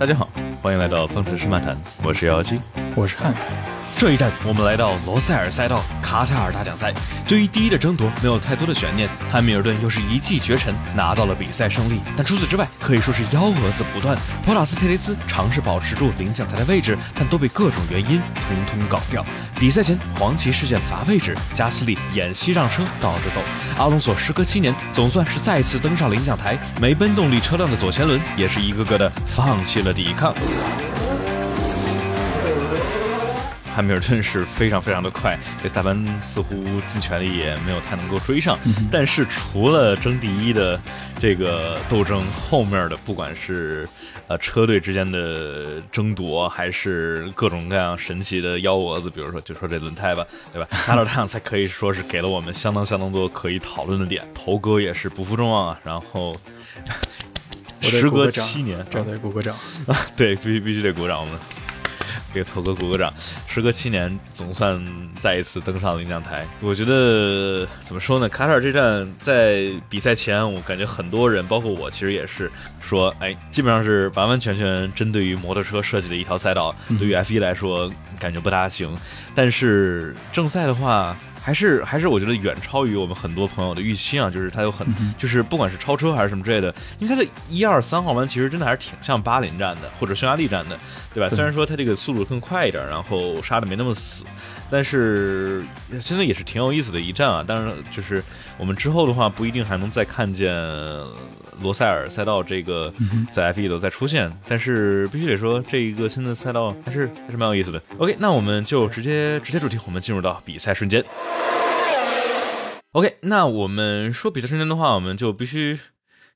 大家好，欢迎来到方程式漫谈，我是姚基，我是汉。这一站，我们来到罗塞尔赛道卡塔尔大奖赛。对于第一的争夺，没有太多的悬念。汉密尔顿又是一骑绝尘，拿到了比赛胜利。但除此之外，可以说是幺蛾子不断。博塔斯、佩雷兹尝试保持住领奖台的位置，但都被各种原因通通搞掉。比赛前，黄旗事件罚位置，加斯利演戏让车倒着走。阿隆索时隔七年，总算是再次登上领奖台。梅奔动力车辆的左前轮也是一个个的放弃了抵抗。汉密尔顿是非常非常的快，维斯塔潘似乎尽全力也没有太能够追上。但是除了争第一的这个斗争，后面的不管是呃车队之间的争夺，还是各种各样神奇的幺蛾子，比如说就说这轮胎吧，对吧？卡尔汤才可以说是给了我们相当相当多可以讨论的点。头哥也是不负众望啊，然后时隔七年，这得鼓个掌啊！对，必须必须得鼓掌我们。给头哥鼓个掌，时隔七年，总算再一次登上领奖台。我觉得怎么说呢？卡塔尔这站在比赛前，我感觉很多人，包括我，其实也是说，哎，基本上是完完全全针对于摩托车设计的一条赛道。对于 F 一来说，感觉不大行。但是正赛的话。还是还是，我觉得远超于我们很多朋友的预期啊！就是它有很，就是不管是超车还是什么之类的，因为它的一二三号弯其实真的还是挺像巴林站的或者匈牙利站的，对吧？虽然说它这个速度更快一点，然后刹的没那么死。但是现在也是挺有意思的一站啊！当然，就是我们之后的话，不一定还能再看见罗塞尔赛道这个在 F 一都再出现。但是必须得说，这一个新的赛道还是还是蛮有意思的。OK，那我们就直接直接主题，我们进入到比赛瞬间。OK，那我们说比赛瞬间的话，我们就必须。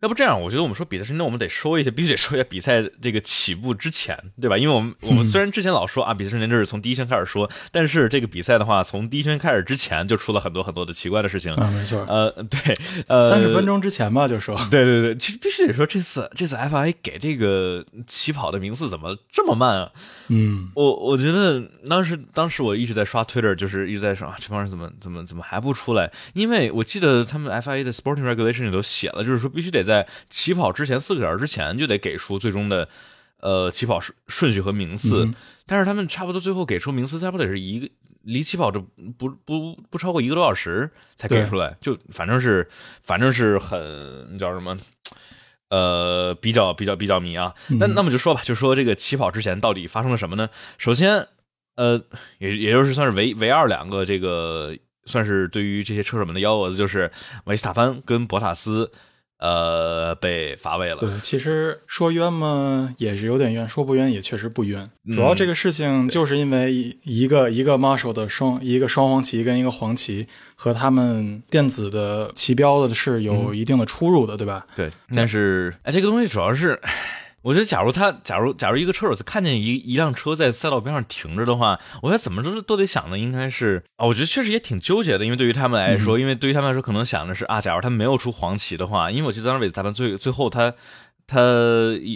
要不这样，我觉得我们说比赛时间，我们得说一下，必须得说一下比赛这个起步之前，对吧？因为我们我们虽然之前老说啊，比赛时间这是从第一圈开始说，但是这个比赛的话，从第一圈开始之前就出了很多很多的奇怪的事情啊，没错，呃，对，呃，三十分钟之前吧，就说，对对对，其实必须得说这次这次 FIA 给这个起跑的名次怎么这么慢啊？嗯，我我觉得当时当时我一直在刷 Twitter，就是一直在说啊，这帮人怎么怎么怎么还不出来？因为我记得他们 FIA 的 Sporting Regulation 里头写了，就是说必须得在在起跑之前四个小时之前就得给出最终的，呃，起跑顺顺序和名次。但是他们差不多最后给出名次，差不多得是一个离起跑这不不不超过一个多小时才给出来。就反正是反正是很叫什么，呃，比较比较比较迷啊。那那么就说吧，就说这个起跑之前到底发生了什么呢？首先，呃，也也就是算是唯唯二两个这个算是对于这些车手们的幺蛾子，就是维斯塔潘跟博塔斯。呃，被罚位了。对，其实说冤嘛，也是有点冤；说不冤，也确实不冤。主要这个事情就是因为一个一个 Marshall 的双一个双黄旗跟一个黄旗和他们电子的旗标的是有一定的出入的，对吧？对。但是，哎，这个东西主要是。我觉得，假如他，假如假如一个车手看见一一辆车在赛道边上停着的话，我觉得怎么都都得想的应该是啊，我觉得确实也挺纠结的，因为对于他们来说，因为对于他们来说，可能想的是啊，假如他没有出黄旗的话，因为我记得当时韦斯塔潘最最后他他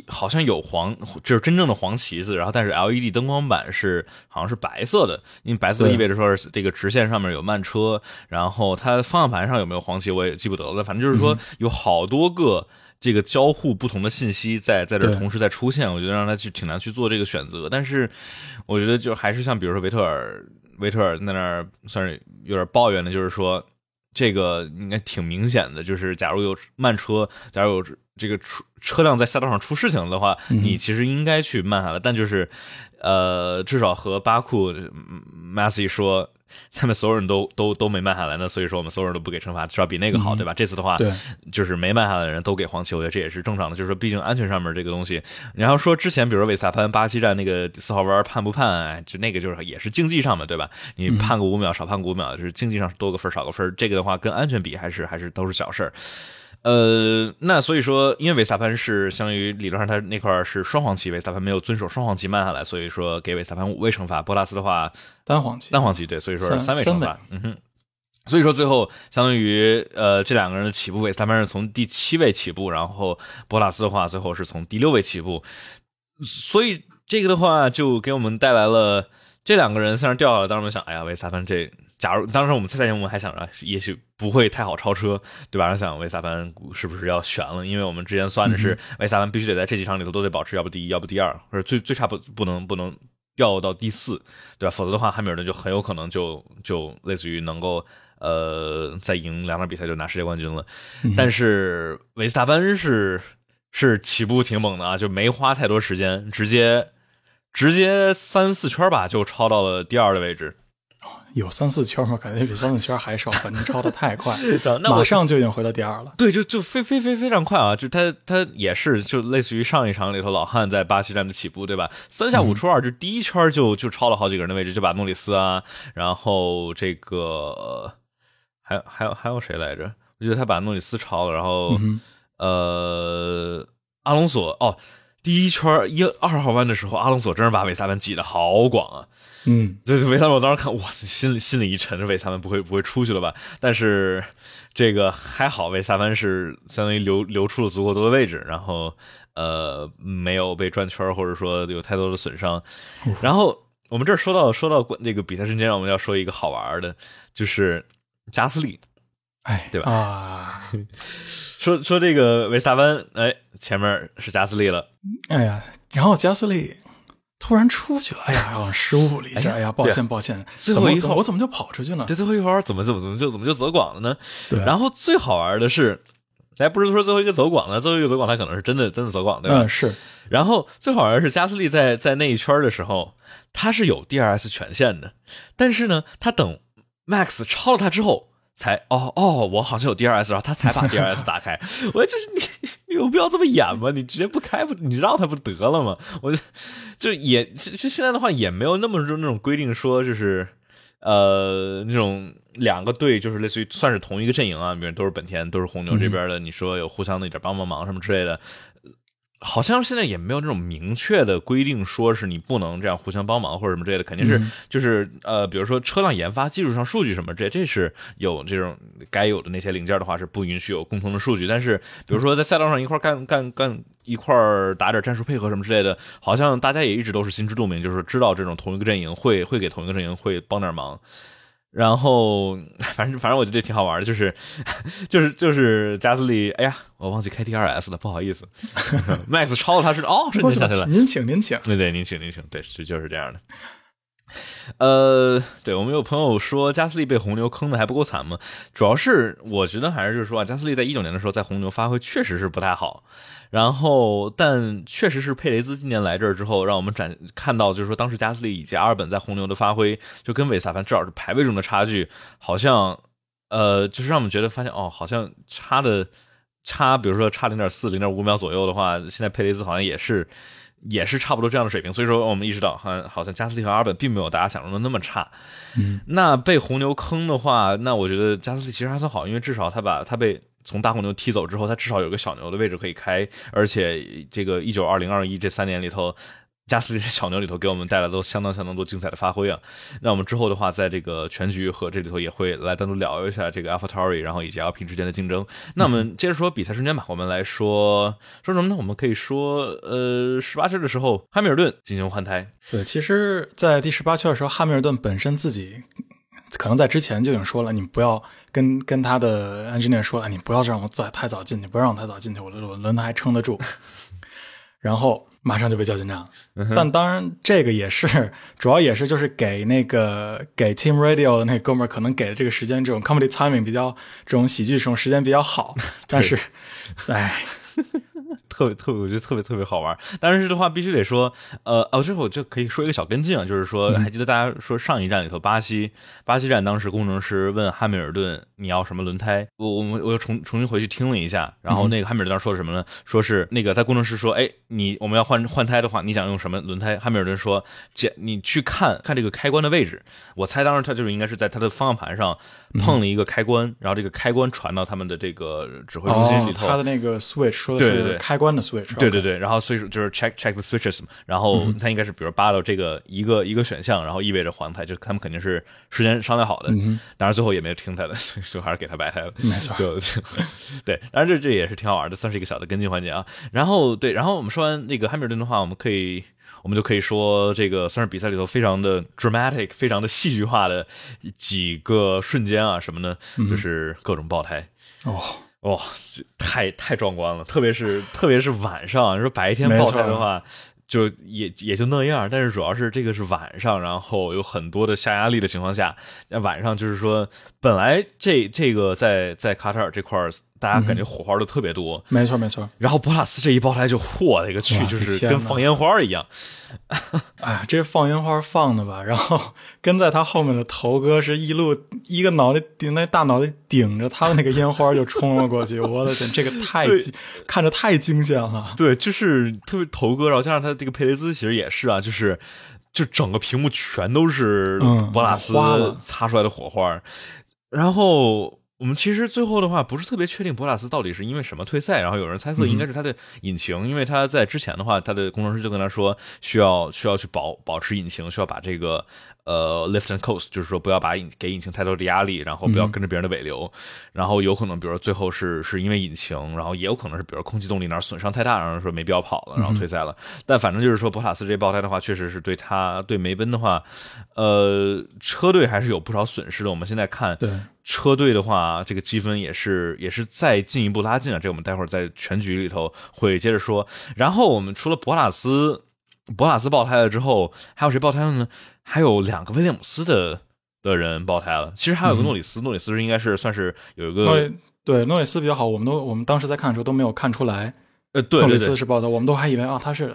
好像有黄，就是真正的黄旗子，然后但是 LED 灯光板是好像是白色的，因为白色意味着说是这个直线上面有慢车，然后它方向盘上有没有黄旗我也记不得了，反正就是说有好多个。这个交互不同的信息在在这同时在出现，我觉得让他去挺难去做这个选择。但是，我觉得就还是像比如说维特尔，维特尔在那儿算是有点抱怨的，就是说这个应该挺明显的，就是假如有慢车，假如有这个车车辆在赛道上出事情的话，你其实应该去慢下来。但就是，呃，至少和巴库 Massey 说。他们所有人都都都没慢下来那，所以说我们所有人都不给惩罚，至少比那个好，对吧？这次的话，就是没慢下来的人都给黄旗，我觉得这也是正常的。就是说，毕竟安全上面这个东西，然后说之前，比如说维斯塔潘巴西站那个四号弯判不判，就那个就是也是竞技上嘛对吧？你判个五秒，少判个五秒，就是竞技上多个分少个分，这个的话跟安全比还是还是都是小事儿。呃，那所以说，因为维斯塔潘是相当于理论上他那块是双黄旗，维斯塔潘没有遵守双黄旗慢下来，所以说给维斯塔潘五位惩罚。博拉斯的话单黄旗，单黄旗对，所以说三位惩罚。嗯哼，所以说最后相当于呃这两个人的起步维斯塔潘是从第七位起步，然后博拉斯的话最后是从第六位起步，所以这个的话就给我们带来了这两个人虽然掉下来，当时我们想，哎呀维斯塔潘这。假如当时我们参赛前我们还想着，也许不会太好超车，对吧？然后想维萨潘是不是要悬了？因为我们之前算的是维萨潘必须得在这几场里头都得保持，要不第一，要不第二，或者最最差不不能不能掉到第四，对吧？否则的话，汉密尔顿就很有可能就就类似于能够呃再赢两场比赛就拿世界冠军了。但是维斯塔潘是是起步挺猛的啊，就没花太多时间，直接直接三四圈吧就超到了第二的位置。有三四圈吗？感觉比三四圈还少，反正超的太快，那马上就已经回到第二了。对，就就非非非非常快啊！就他他也是就类似于上一场里头老汉在巴西站的起步，对吧？三下五除二，就第一圈就就超了好几个人的位置，就把诺里斯啊，然后这个还有还有还有谁来着？我觉得他把诺里斯超了，然后呃阿隆索哦。第一圈一二号弯的时候，阿隆索真是把维萨文挤得好广啊！嗯，就是维萨文，我当时看，哇，心里心里一沉，这维萨文不会不会出去了吧？但是这个还好，维萨文是相当于留留出了足够多的位置，然后呃没有被转圈或者说有太多的损伤。然后我们这儿说到说到那个比赛瞬间，我们要说一个好玩的，就是加斯利，哎，对吧？啊。说说这个维斯塔潘，哎，前面是加斯利了，哎呀，然后加斯利突然出去了，哎呀，失误了一下，哎呀，抱歉抱歉，怎么我怎么就跑出去了？这最后一圈怎么怎么怎么就怎么就走广了呢？对，然后最好玩的是，哎，不是说最后一个走广了，最后一个走广他可能是真的真的走广，对吧？嗯，是。然后最好玩的是加斯利在在那一圈的时候，他是有 DRS 权限的，但是呢，他等 Max 超了他之后。才哦哦，我好像有 DRS，然后他才把 DRS 打开。我就是，你有必要这么演吗？你直接不开不，你让他不得了吗？我就就也其实现在的话也没有那么就那种规定说就是呃那种两个队就是类似于算是同一个阵营啊，比如都是本田都是红牛这边的，你说有互相的一点帮帮忙什么之类的。好像现在也没有这种明确的规定，说是你不能这样互相帮忙或者什么之类的，肯定是就是呃，比如说车辆研发、技术上数据什么这这是有这种该有的那些零件的话是不允许有共同的数据。但是比如说在赛道上一块干干干一块打点战术配合什么之类的，好像大家也一直都是心知肚明，就是知道这种同一个阵营会会给同一个阵营会帮点忙。然后，反正反正我觉得挺好玩的，就是就是就是加斯利，哎呀，我忘记开 DRS 了，不好意思。Max 超了他是哦，瞬间想起来，您请您请，对对，您请您请，对，就就是这样的。呃，对我们有朋友说加斯利被红牛坑的还不够惨吗？主要是我觉得还是就是说啊，加斯利在一九年的时候在红牛发挥确实是不太好。然后，但确实是佩雷兹今年来这儿之后，让我们展看到，就是说当时加斯利以及阿尔本在红牛的发挥，就跟韦萨凡至少是排位中的差距，好像，呃，就是让我们觉得发现哦，好像差的差，比如说差零点四、零点五秒左右的话，现在佩雷兹好像也是也是差不多这样的水平。所以说，我们意识到，好像好像加斯利和阿尔本并没有大家想象中的那么差。嗯，那被红牛坑的话，那我觉得加斯利其实还算好，因为至少他把他被。从大红牛踢走之后，他至少有个小牛的位置可以开，而且这个一九、二零、二一这三年里头，加斯利小牛里头给我们带来都相当相当多精彩的发挥啊。那我们之后的话，在这个全局和这里头也会来单独聊一下这个 AlphaTauri，然后以及 LP 之间的竞争。那我们接着说比赛瞬间吧，我们来说说什么呢？我们可以说，呃，十八圈的时候，汉密尔顿进行换胎。对，其实，在第十八圈的时候，汉密尔顿本身自己可能在之前就已经说了，你不要。跟跟他的 engineer 说，你不要让我再太早进去，不让我太早进去，我的我轮胎还撑得住。然后马上就被叫进站了。但当然，这个也是主要也是就是给那个给 Team Radio 的那哥们儿可能给的这个时间，这种 comedy timing 比较这种喜剧这种时间比较好。但是，哎。特别特别，我觉得特别特别好玩。但是的话，必须得说，呃，哦，这会我就可以说一个小跟进啊，就是说，还记得大家说上一站里头，巴西巴西站当时工程师问汉密尔顿你要什么轮胎？我我们我又重重新回去听了一下，然后那个汉密尔顿说的什么呢？说是那个在工程师说，哎，你我们要换换胎的话，你想用什么轮胎？汉密尔顿说，姐，你去看看这个开关的位置。我猜当时他就是应该是在他的方向盘上碰了一个开关，然后这个开关传到他们的这个指挥中心里头。他的那个 switch 说的是对开关的 switch。对对对，然后所以说就是 check check the switches 嘛，然后它应该是比如扒到这个一个一个选项，然后意味着黄胎，就他们肯定是事先商量好的。当然最后也没有听他的，所以说还是给他白胎了。没错，就 对，当然这这也是挺好玩的，算是一个小的跟进环节啊。然后对，然后我们说完那个汉密尔顿的话，我们可以。我们就可以说，这个算是比赛里头非常的 dramatic、非常的戏剧化的几个瞬间啊，什么呢？就是各种爆胎。哦，哇，太太壮观了！特别是特别是晚上，你说白天爆胎的话，就也也就那样。但是主要是这个是晚上，然后有很多的下压力的情况下，晚上就是说，本来这这个在在卡塔尔这块儿。大家感觉火花都特别多，没错没错。然后博拉斯这一爆来就嚯了一个去，就是跟放烟花一样。哎，这放烟花放的吧？然后 跟在他后面的头哥是一路一个脑袋顶那大脑袋顶着他的那个烟花就冲了过去。我的天，这个太看着太惊险了。对，就是特别头哥，然后加上他这个佩雷兹其实也是啊，就是就整个屏幕全都是博拉斯擦出来的火花，然后。我们其实最后的话不是特别确定博拉斯到底是因为什么退赛，然后有人猜测应该是他的引擎，因为他在之前的话，他的工程师就跟他说需要需要去保保持引擎，需要把这个呃 lift and coast，就是说不要把引给引擎太多的压力，然后不要跟着别人的尾流，然后有可能比如说最后是是因为引擎，然后也有可能是比如空气动力哪损伤太大，然后说没必要跑了，然后退赛了。但反正就是说博塔斯这爆胎的话，确实是对他对梅奔的话，呃，车队还是有不少损失的。我们现在看对。车队的话，这个积分也是也是再进一步拉近啊。这我们待会儿在全局里头会接着说。然后我们除了博塔斯，博拉斯爆胎了之后，还有谁爆胎了呢？还有两个威廉姆斯的的人爆胎了。其实还有个诺里斯，诺里斯是应该是算是有一个对诺里斯比较好。我们都我们当时在看的时候都没有看出来，呃，对诺里斯是爆胎，我们都还以为啊他是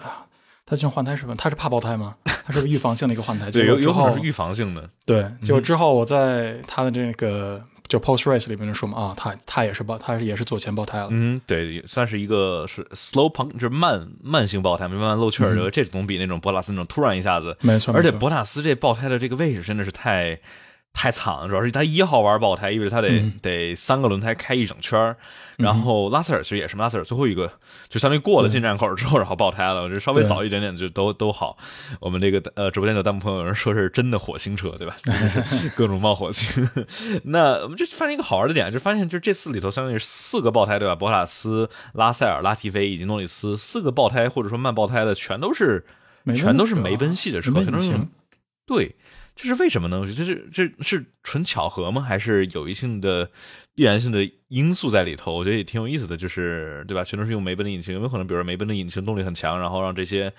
他这换胎是吧？他是怕爆胎吗？他是预防性的一个换胎，对，有有可能是预防性的。对，就之后我在他的这个就 post race 里面就说嘛，啊，他他也是爆，他也是左前爆胎了。嗯，对，算是一个是 slow punk，就是慢慢性爆胎，慢慢漏气儿。这总比那种博拉斯那种突然一下子，没错。而且博拉斯这爆胎的这个位置真的是太。太惨了，主要是他一号玩爆胎，意味着他得得三个轮胎开一整圈然后拉塞尔其实也是拉塞尔最后一个，就相当于过了进站口之后，然后爆胎了。就稍微早一点点就都都好。我们这个呃直播间的弹幕朋友有人说是真的火星车，对吧？各种冒火星。那我们就发现一个好玩的点，就发现就这次里头相当于四个爆胎，对吧？博塔斯、拉塞尔、拉提菲以及诺里斯四个爆胎或者说慢爆胎的，全都是全都是梅奔系的车，全都是对。这是为什么呢？我觉得这是这是纯巧合吗？还是有一性的必然性的因素在里头？我觉得也挺有意思的，就是对吧？全都是用梅奔的引擎，有没有可能，比如说梅奔的引擎动力很强，然后让这些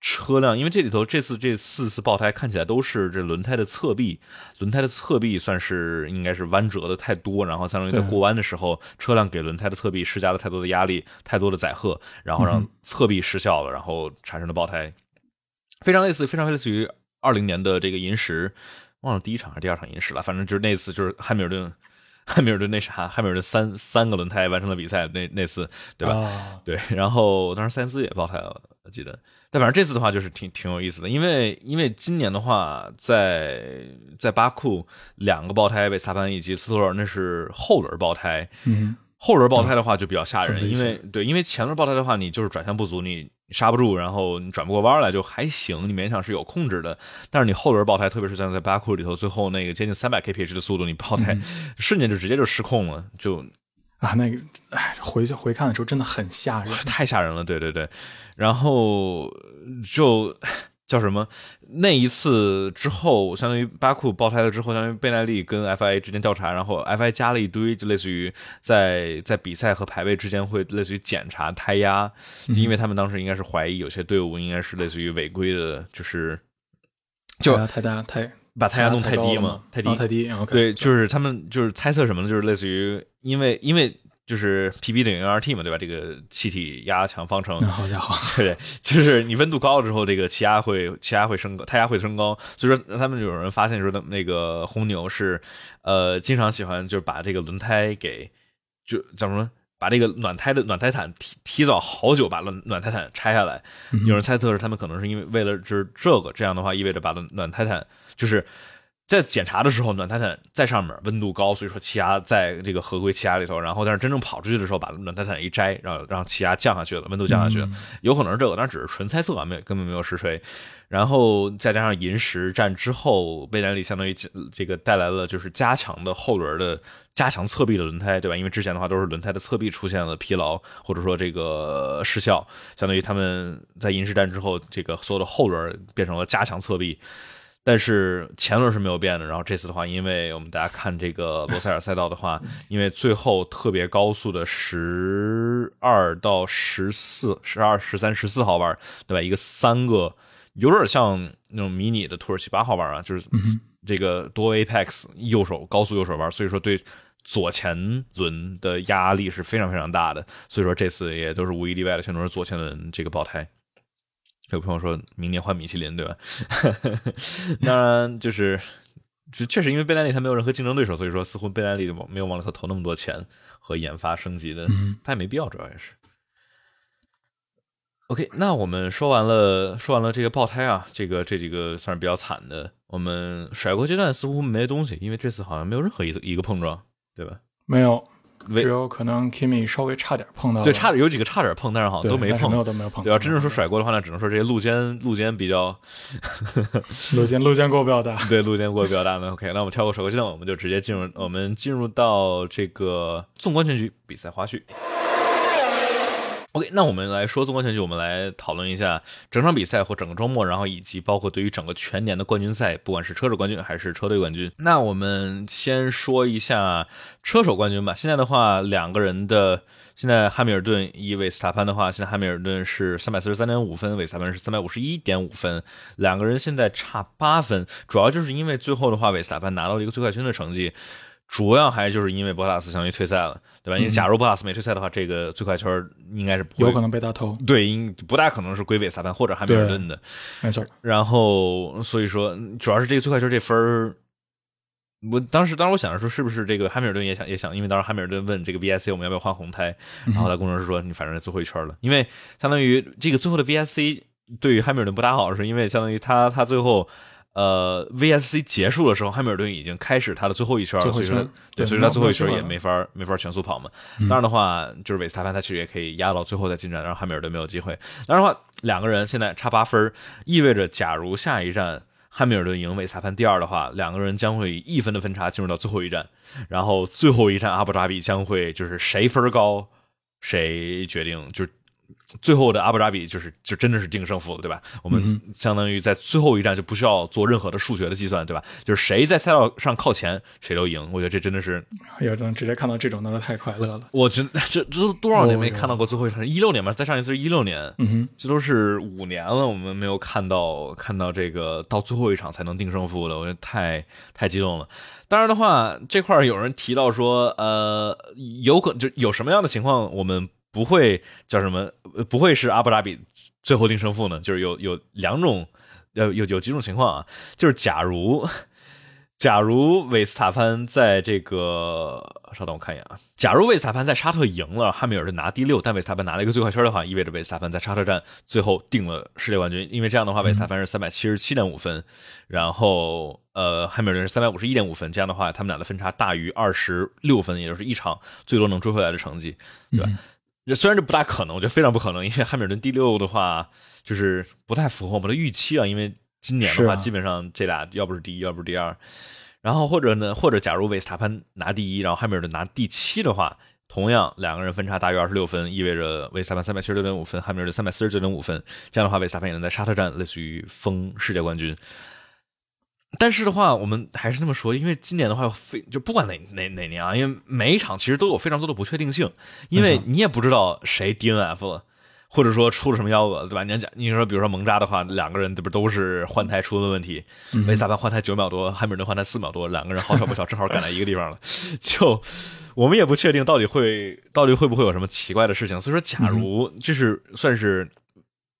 车辆，因为这里头这次这四次爆胎看起来都是这轮胎的侧壁，轮胎的侧壁算是应该是弯折的太多，然后相当于在过弯的时候，车辆给轮胎的侧壁施加了太多的压力，太多的载荷，然后让侧壁失效了，然后产生了爆胎，非常类似，非常类似于。二零年的这个银石，忘了第一场还是第二场银石了，反正就是那次，就是汉密尔顿，汉密尔顿那啥，汉密尔顿三三个轮胎完成了比赛那那次，对吧？对，然后当时塞恩斯也爆胎了，我记得。但反正这次的话就是挺挺有意思的，因为因为今年的话，在在巴库两个爆胎被萨潘以及斯托尔那是后轮爆胎，嗯。后轮爆胎的话就比较吓人，因为对，因为前轮爆胎的话，你就是转向不足，你刹不住，然后你转不过弯来就还行，你勉强是有控制的。但是你后轮爆胎，特别是像在巴库里头，最后那个接近三百 kph 的速度，你爆胎 瞬间就直接就失控了，就啊，那个哎，回去回看的时候真的很吓人，太吓人了，对对对，然后就。叫什么？那一次之后，相当于巴库爆胎了之后，相当于贝奈利跟 FIA 之间调查，然后 FIA 加了一堆，就类似于在在比赛和排位之间会类似于检查胎压，因为他们当时应该是怀疑有些队伍应该是类似于违规的，就是就太大太把胎压弄太低嘛，太低太低。对，就是他们就是猜测什么呢？就是类似于因为因为。就是 P B 等于 R T 嘛，对吧？这个气体压强方程，好家伙，对，就是你温度高了之后，这个气压会气压会升高，胎压会升高。所以说，他们有人发现说，的那个红牛是，呃，经常喜欢就是把这个轮胎给，就怎么说，把这个暖胎的暖胎毯提提早好久把暖暖胎毯拆下来。有人猜测是他们可能是因为为了是这个，这样的话意味着把暖胎毯就是。在检查的时候，暖胎毯在上面，温度高，所以说气压在这个合规气压里头。然后但是真正跑出去的时候，把暖胎毯一摘，然后让气压降下去了，温度降下去了，有可能是这个，但只是纯猜测啊，没根本没有实锤。然后再加上银石战之后，贝莱利相当于这个带来了就是加强的后轮的加强侧壁的轮胎，对吧？因为之前的话都是轮胎的侧壁出现了疲劳或者说这个失效，相当于他们在银石战之后，这个所有的后轮变成了加强侧壁。但是前轮是没有变的，然后这次的话，因为我们大家看这个罗塞尔赛道的话，因为最后特别高速的十二到十四、十二、十三、十四号弯，对吧？一个三个有点像那种迷你的土耳其八号弯啊，就是这个多 Apex 右手高速右手弯，所以说对左前轮的压力是非常非常大的，所以说这次也都是无一例外的全都是左前轮这个爆胎。有朋友说明年换米其林，对吧？当然，就是就确实因为贝莱利他没有任何竞争对手，所以说似乎贝莱利就没有往里头投那么多钱和研发升级的，他也没必要，主要也是。OK，那我们说完了，说完了这个爆胎啊，这个这几个算是比较惨的。我们甩锅阶段似乎没东西，因为这次好像没有任何一一个碰撞，对吧？没有。只有可能 Kimi 稍微差点碰到，对，差点有几个差点碰，但是好像都没碰，没有都没有碰。对，要真正说甩锅的话，那只能说这些路肩路肩比较，路肩路肩过比较大，对，路肩过比较大那。OK，那我们跳过甩锅现在，我们就直接进入我们进入到这个纵观全局比赛花絮。OK，那我们来说纵观全局，我们来讨论一下整场比赛或整个周末，然后以及包括对于整个全年的冠军赛，不管是车手冠军还是车队冠军。那我们先说一下车手冠军吧。现在的话，两个人的现在汉密尔顿以韦斯塔潘的话，现在汉密尔顿是三百四十三点五分，韦斯塔潘是三百五十一点五分，两个人现在差八分，主要就是因为最后的话，韦斯塔潘拿到了一个最快圈的成绩。主要还就是因为博拉斯相当于退赛了，对吧？因为假如博拉斯没退赛的话，这个最快圈应该是有可能被他偷。对，应不大可能是归韦萨潘或者汉密尔顿的，没错。然后所以说，主要是这个最快圈这分儿，我当时当时我想着说，是不是这个汉密尔顿也想也想，因为当时汉密尔顿问这个 VSC 我们要不要换红胎，然后他工程师说你反正最后一圈了，因为相当于这个最后的 VSC 对于汉密尔顿不大好，是因为相当于他他最后。呃，VSC 结束的时候，汉密尔顿已经开始他的最后一圈了，所以说，对，所以说他最后一圈也没法没法全速跑嘛。当然的话，就是韦斯塔潘他其实也可以压到最后再进站，让汉密尔顿没有机会。当然的话，两个人现在差八分，意味着假如下一站汉密尔顿赢韦斯塔潘第二的话，两个人将会以一分的分差进入到最后一站，然后最后一站阿布扎比将会就是谁分高谁决定，就是。最后的阿布扎比就是就真的是定胜负了，对吧？我们相当于在最后一站就不需要做任何的数学的计算，对吧？就是谁在赛道上靠前，谁都赢。我觉得这真的是，有能直接看到这种，那都太快乐了。我真 这这都多少年没看到过最后一场？一六年吧，再上一次是一六年，嗯哼，这都是五年了，我们没有看到看到这个到最后一场才能定胜负的，我觉得太太激动了。当然的话，这块有人提到说，呃，有可就有什么样的情况我们。不会叫什么？不会是阿布扎比最后定胜负呢？就是有有两种，呃，有有几种情况啊。就是假如，假如韦斯塔潘在这个，稍等我看一眼啊。假如韦斯塔潘在沙特赢了，汉密尔顿拿第六，但韦斯塔潘拿了一个最快圈的话，意味着韦斯塔潘在沙特站最后定了世界冠军。因为这样的话，韦斯塔潘是三百七十七点五分，然后呃，汉密尔顿是三百五十一点五分。这样的话，他们俩的分差大于二十六分，也就是一场最多能追回来的成绩，对吧？虽然这不大可能，我觉得非常不可能，因为汉密尔顿第六的话，就是不太符合我们的预期啊。因为今年的话，基本上这俩要不是第一，要不是第二。然后或者呢，或者假如维斯塔潘拿第一，然后汉密尔顿拿第七的话，同样两个人分差大于二十六分，意味着维斯塔潘三百七十六点五分，汉密尔顿三百四十九点五分。这样的话，维斯塔潘也能在沙特站类似于封世界冠军。但是的话，我们还是那么说，因为今年的话，非就不管哪哪哪年啊，因为每一场其实都有非常多的不确定性，因为你也不知道谁 DNF 了，或者说出了什么幺蛾子，对吧？你讲，你说比如说蒙扎的话，两个人这不都是换胎出了问题？维萨潘换胎九秒多，汉密尔顿换胎四秒多，两个人好巧不巧正好赶在一个地方了，就我们也不确定到底会到底会不会有什么奇怪的事情。所以说，假如就是算是。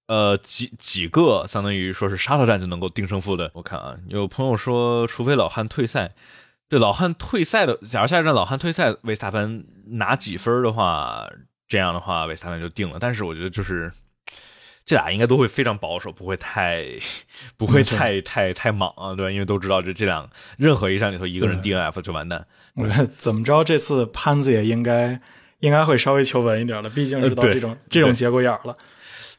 呃，几几个相当于说是沙特站就能够定胜负的。我看啊，有朋友说，除非老汉退赛，对老汉退赛的，假如下一站老汉退赛，维斯塔潘拿几分的话，这样的话维斯塔潘就定了。但是我觉得就是这俩应该都会非常保守，不会太不会太太太莽啊，对吧？因为都知道这这两任何一站里头一个人 DNF 就完蛋。我觉得怎么着，这次潘子也应该应该会稍微求稳一点了，毕竟是到这种这种节骨眼了。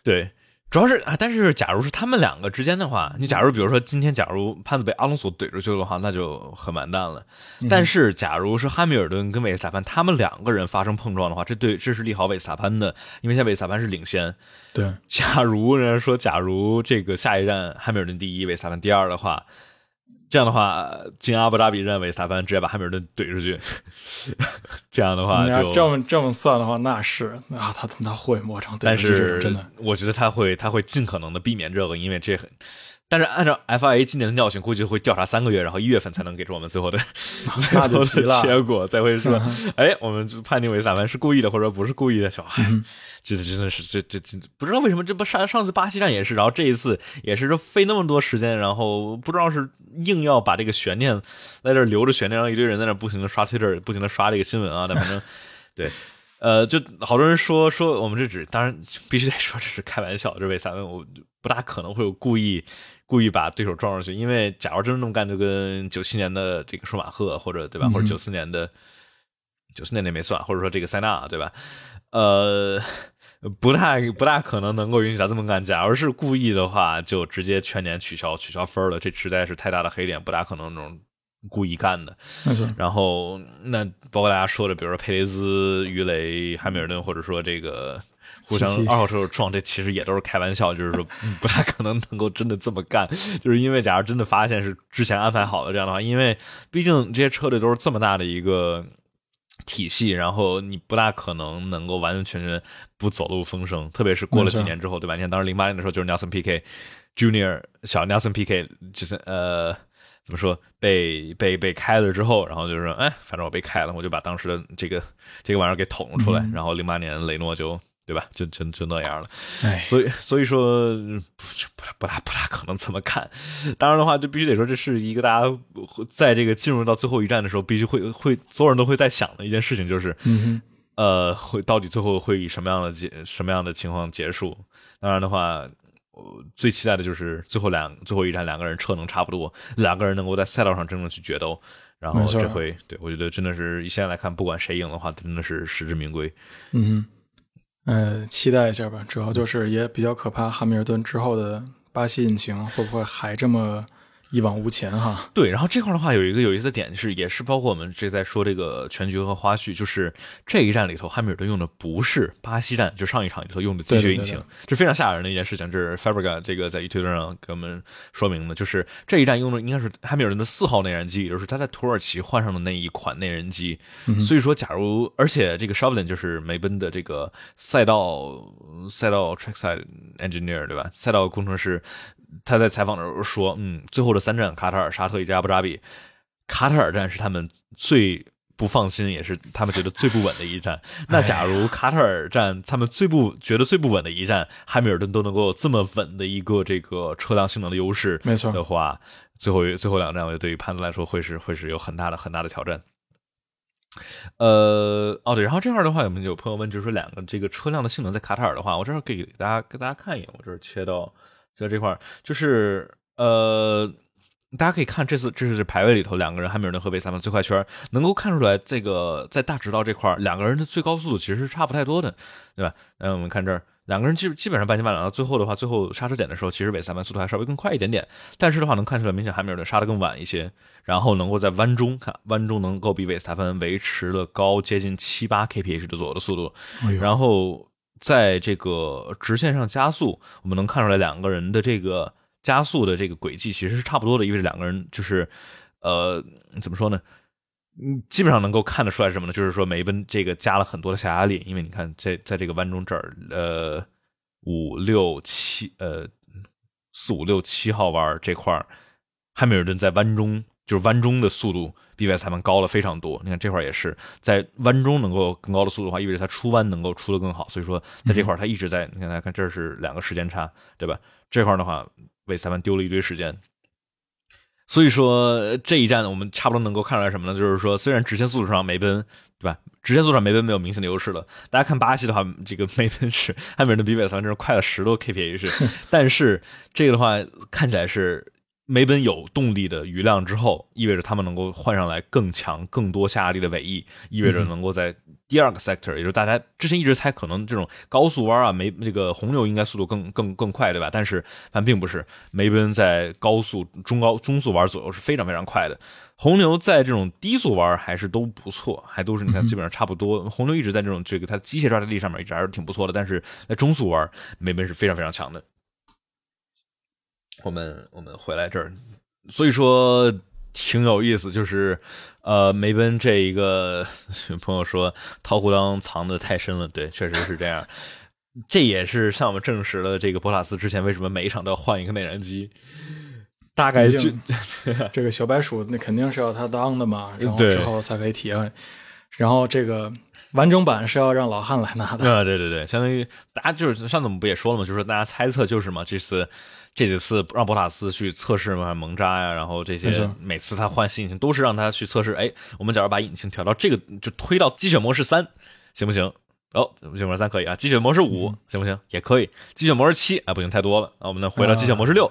对。主要是啊，但是假如是他们两个之间的话，你假如比如说今天，假如潘子被阿隆索怼出去的话，那就很完蛋了。但是假如是汉密尔顿跟维斯塔潘他们两个人发生碰撞的话，这对这是利好维斯塔潘的，因为现在维斯塔潘是领先。对，假如人家说，假如这个下一站汉密尔顿第一，维斯塔潘第二的话。这样的话，进阿布扎比认为萨凡直接把汉密尔顿怼出去。这样的话，就这么这么算的话，那是啊，他他会磨成，但是真的，我觉得他会他会尽可能的避免这个，因为这很。但是按照 FIA 今年的尿性，估计会调查三个月，然后一月份才能给出我们最后的 最后的结果，才会说，哎，我们判定为萨凡是故意的，或者不是故意的。小孩，这真的是这这这不知道为什么这不上上次巴西站也是，然后这一次也是费那么多时间，然后不知道是硬要把这个悬念在这留着悬念，让一堆人在那不停的刷 Twitter，不停的刷这个新闻啊，但反正 对。呃，就好多人说说我们这只，当然必须得说这是开玩笑，这位三位我不大可能会有故意故意把对手撞上去，因为假如真的那么干，就跟九七年的这个舒马赫或者对吧，或者九四年的九四年那没算，或者说这个塞纳对吧？呃，不太不大可能能够允许他这么干。假如是故意的话，就直接全年取消取消分了，这实在是太大的黑点，不大可能那种。故意干的，没错。然后那包括大家说的，比如说佩雷兹、鱼雷、汉密尔顿，或者说这个 互相二号车手撞，这其实也都是开玩笑，就是说 不太可能能够真的这么干。就是因为假如真的发现是之前安排好的这样的话，因为毕竟这些车队都是这么大的一个体系，然后你不大可能能够完完全全不走漏风声。特别是过了几年之后，对吧？你看当时零八年的时候，就是 Nelson P K Junior 小 Nelson P K 就是呃。怎么说被被被开了之后，然后就是说，哎，反正我被开了，我就把当时的这个这个玩意儿给捅出来。然后零八年雷诺就对吧，就就就那样了。哎，所以所以说不不不大不大可能这么看。当然的话，就必须得说，这是一个大家在这个进入到最后一站的时候，必须会会所有人都会在想的一件事情，就是呃，会到底最后会以什么样的结什么样的情况结束？当然的话。我最期待的就是最后两最后一站，两个人车能差不多，两个人能够在赛道上真正去决斗。然后这回，对我觉得真的是现在来看，不管谁赢的话，真的是实至名归。嗯，嗯，期待一下吧。主要就是也比较可怕，汉密尔顿之后的巴西引擎会不会还这么？一往无前哈，对，然后这块的话有一个有意思的点是，也是包括我们这在说这个全局和花絮，就是这一站里头汉密尔顿用的不是巴西站，就上一场里头用的机械引擎，这非常吓人的一件事情。这是 Fabrica 这个在 YouTube 上给我们说明的，就是这一站用的应该是汉密尔顿的四号内燃机，也就是他在土耳其换上的那一款内燃机。所以说，假如而且这个 s h a v l i n 就是梅奔的这个赛道赛道 Trackside Engineer 对吧？赛道工程师。他在采访的时候说：“嗯，最后的三站，卡塔尔、沙特以及阿布扎比，卡塔尔站是他们最不放心，也是他们觉得最不稳的一站。那假如卡塔尔站他们最不觉得最不稳的一站，汉密尔顿都能够有这么稳的一个这个车辆性能的优势，没错的话，最后最后两站，我觉得对于潘子来说会是会是有很大的很大的挑战。呃，哦对，然后这块的话，我们有朋友问，就是说两个这个车辆的性能在卡塔尔的话，我这儿给大家给大家看一眼，我这儿切到。”在这块儿，就是呃，大家可以看这次这是排位里头两个人汉密尔顿和维斯塔潘最快圈，能够看出来这个在大直道这块儿两个人的最高速度其实是差不太多的，对吧？嗯我们看这儿，两个人基基本上半斤半两，到最后的话，最后刹车点的时候，其实维斯塔潘速度还稍微更快一点点，但是的话能看出来明显汉密尔顿刹的更晚一些，然后能够在弯中看弯中能够比维斯塔潘维持了高接近七八 kph 的左右的速度，然后。在这个直线上加速，我们能看出来两个人的这个加速的这个轨迹其实是差不多的，因为两个人就是，呃，怎么说呢？嗯，基本上能够看得出来什么呢？就是说梅奔这个加了很多的下压力，因为你看在在这个弯中这儿，呃，五六七，呃，四五六七号弯这块汉密尔顿在弯中。就是弯中的速度比外裁判高了非常多。你看这块也是在弯中能够更高的速度的话，意味着他出弯能够出的更好。所以说在这块他一直在。你看，大家看这是两个时间差，对吧？这块的话，为裁判丢了一堆时间。所以说这一站我们差不多能够看出来什么呢？就是说虽然直线速度上梅奔对吧？直线速度上梅奔没有明显的优势了。大家看巴西的话，这个梅奔是汉密尔顿比韦斯真是快了十多 kph，但是这个的话看起来是梅奔有动力的余量之后，意味着他们能够换上来更强、更多下压力的尾翼，意味着能够在第二个 sector，也就是大家之前一直猜可能这种高速弯啊，梅这个红牛应该速度更更更快，对吧？但是但并不是，梅奔在高速、中高、中速弯左右是非常非常快的。红牛在这种低速弯还是都不错，还都是你看基本上差不多。红牛一直在这种这个它机械抓地力上面一直还是挺不错的，但是在中速弯，梅奔是非常非常强的。我们我们回来这儿，所以说挺有意思，就是呃梅奔这一个朋友说掏裤裆藏的太深了，对，确实是这样。这也是向我们证实了这个博塔斯之前为什么每一场都要换一个内燃机。大概就这个小白鼠，那肯定是要他当的嘛，然后之后才可以体验。然后这个完整版是要让老汉来拿的。啊，对对对，相当于大家就是上次我们不也说了嘛，就是说大家猜测就是嘛，这次这几次让博塔斯去测试嘛，蒙扎呀，然后这些每次他换新引擎都是让他去测试。哎，我们假如把引擎调到这个，就推到鸡血模式三，行不行？哦，积雪模式三可以啊，鸡血模式五行不行？也可以。鸡血模式七啊，不行，太多了。那我们呢，回到鸡血模式六，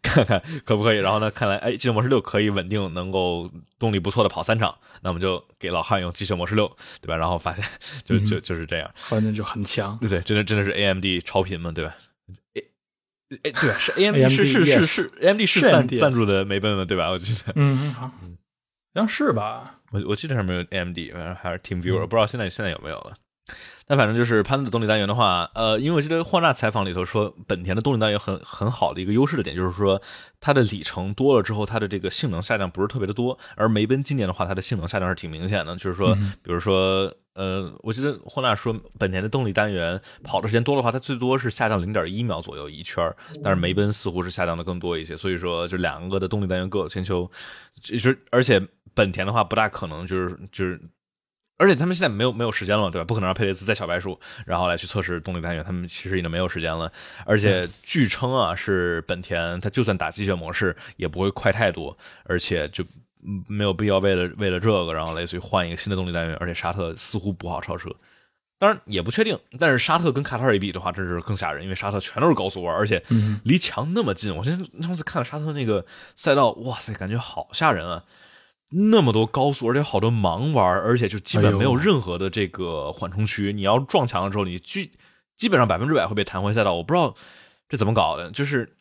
看看可不可以。然后呢，看来哎，鸡血模式六可以稳定，能够动力不错的跑三场。那我们就给老汉用鸡血模式六，对吧？然后发现 就就就是这样，反正就很强，对对，真的真的是 AMD 超频嘛，对吧？哎哎，对，是 AMD 是是是是 AMD 是赞赞助的梅奔的，对吧？我记得，嗯，好，好像是吧？我我记得上面有 AMD，反正还是 TeamViewer，不知道现在现在有没有了。但反正就是潘子动力单元的话，呃，因为我记得霍纳采访里头说，本田的动力单元很很好的一个优势的点，就是说它的里程多了之后，它的这个性能下降不是特别的多。而梅奔今年的话，它的性能下降是挺明显的，就是说，比如说，呃，我记得霍纳说，本田的动力单元跑的时间多的话，它最多是下降零点一秒左右一圈但是梅奔似乎是下降的更多一些。所以说，就两个的动力单元各有千秋。其实，而且本田的话，不大可能就是就是。而且他们现在没有没有时间了，对吧？不可能让佩雷兹在小白鼠，然后来去测试动力单元，他们其实已经没有时间了。而且 据称啊，是本田，它就算打机械模式也不会快太多，而且就没有必要为了为了这个，然后类似于换一个新的动力单元。而且沙特似乎不好超车，当然也不确定。但是沙特跟卡塔尔一比的话，真是更吓人，因为沙特全都是高速弯，而且离墙那么近。我现在上次看了沙特那个赛道，哇塞，感觉好吓人啊！那么多高速，而且好多盲弯，而且就基本没有任何的这个缓冲区。你要撞墙了之后，你基基本上百分之百会被弹回赛道。我不知道这怎么搞的，就是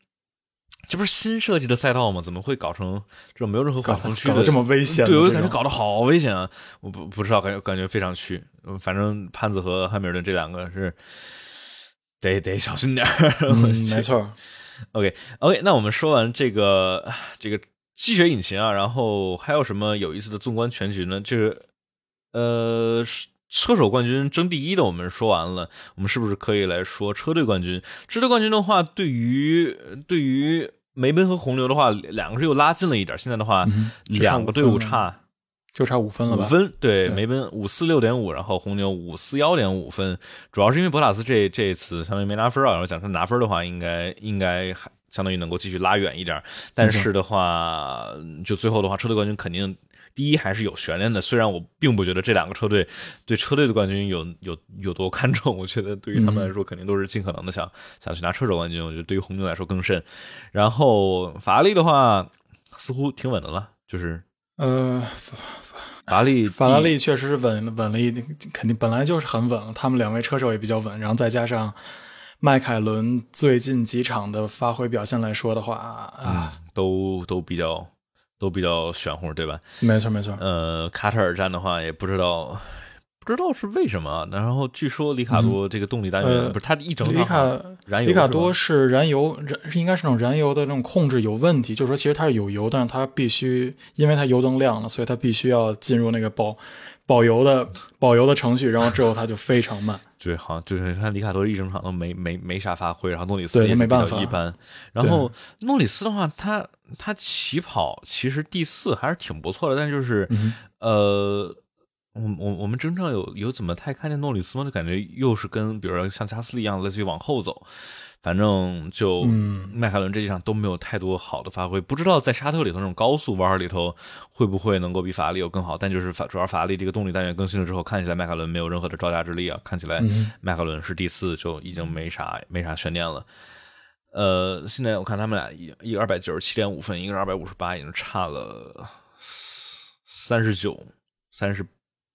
这不是新设计的赛道吗？怎么会搞成这种没有任何缓冲区的这么危险？对，我就感觉搞得好危险啊！我不不知道，感觉感觉非常虚。反正潘子和汉密尔顿这两个是得得小心点 没错。OK OK，那我们说完这个这个。吸血引擎啊，然后还有什么有意思的纵观全局呢？就是，呃，车手冠军争第一的我们说完了，我们是不是可以来说车队冠军？车队冠军的话，对于对于梅奔和红牛的话，两个是又拉近了一点。现在的话，两个队伍差就差五分了吧？五分，对，梅奔五四六点五，然后红牛五四幺点五分。主要是因为博塔斯这这次相当于没拿分啊。然后讲他拿分的话，应该应该还。相当于能够继续拉远一点，但是的话，就最后的话，车队冠军肯定第一还是有悬念的。虽然我并不觉得这两个车队对车队的冠军有有有多看重，我觉得对于他们来说，肯定都是尽可能的想想去拿车手冠军。我觉得对于红牛来说更甚。然后法拉利的话，似乎挺稳的了，就是呃，法拉利法拉利确实是稳稳了一定，肯定本来就是很稳，他们两位车手也比较稳，然后再加上。迈凯伦最近几场的发挥表现来说的话啊，都都比较都比较玄乎，对吧？没错没错。呃，卡塔尔站的话，也不知道不知道是为什么。然后据说里卡多这个动力单元不是他一整里卡燃油里卡多是燃油燃应该是那种燃油的那种控制有问题，就是说其实它是有油，但是它必须因为它油灯亮了，所以它必须要进入那个保保油的保油的程序，然后之后它就非常慢。对，好像，就是看里卡多一整场都没没没啥发挥，然后诺里斯也没办法一般。然后诺里斯的话，他他起跑其实第四还是挺不错的，但就是呃，我我我们真正有有怎么太看见诺里斯吗？就感觉又是跟比如说像加斯利一样，类似于往后走。反正就迈凯伦这几场都没有太多好的发挥，不知道在沙特里头那种高速弯里头会不会能够比法拉利有更好。但就是法主要法拉利这个动力单元更新了之后，看起来迈凯伦没有任何的招架之力啊！看起来迈凯伦是第四就已经没啥没啥悬念了。呃，现在我看他们俩一一个二百九十七点五分，一个是二百五十八，已经差了三十九三十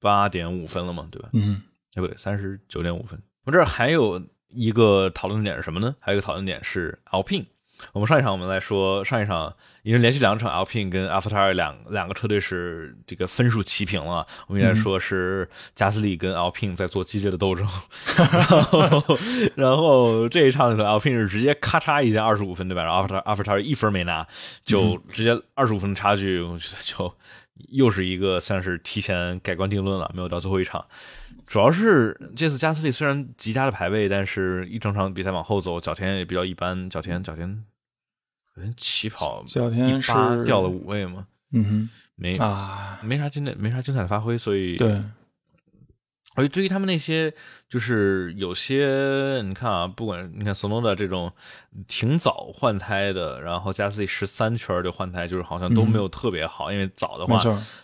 八点五分了嘛，对吧？嗯，哎不对，三十九点五分。我这儿还有。一个讨论点是什么呢？还有一个讨论点是 Alpine。我们上一场我们来说上一场，因为连续两场 Alpine 跟 AlphaTauri 两两个车队是这个分数齐平了。我们应该说是加斯利跟 Alpine 在做激烈的斗争。然后，然后这一场里头 Alpine 是直接咔嚓一下二十五分，对吧？然后 AlphaTauri 一分没拿，就直接二十五分的差距，就又是一个算是提前改观定论了，没有到最后一场。主要是这次加斯利虽然极佳的排位，但是一整场比赛往后走，角田也比较一般。角田角田，好像起跑角田是掉了五位嘛，嗯哼，没啊，没啥精彩，没啥精彩的发挥，所以对。而对于他们那些，就是有些你看啊，不管你看索诺的这种挺早换胎的，然后加斯利十三圈就换胎，就是好像都没有特别好，因为早的话，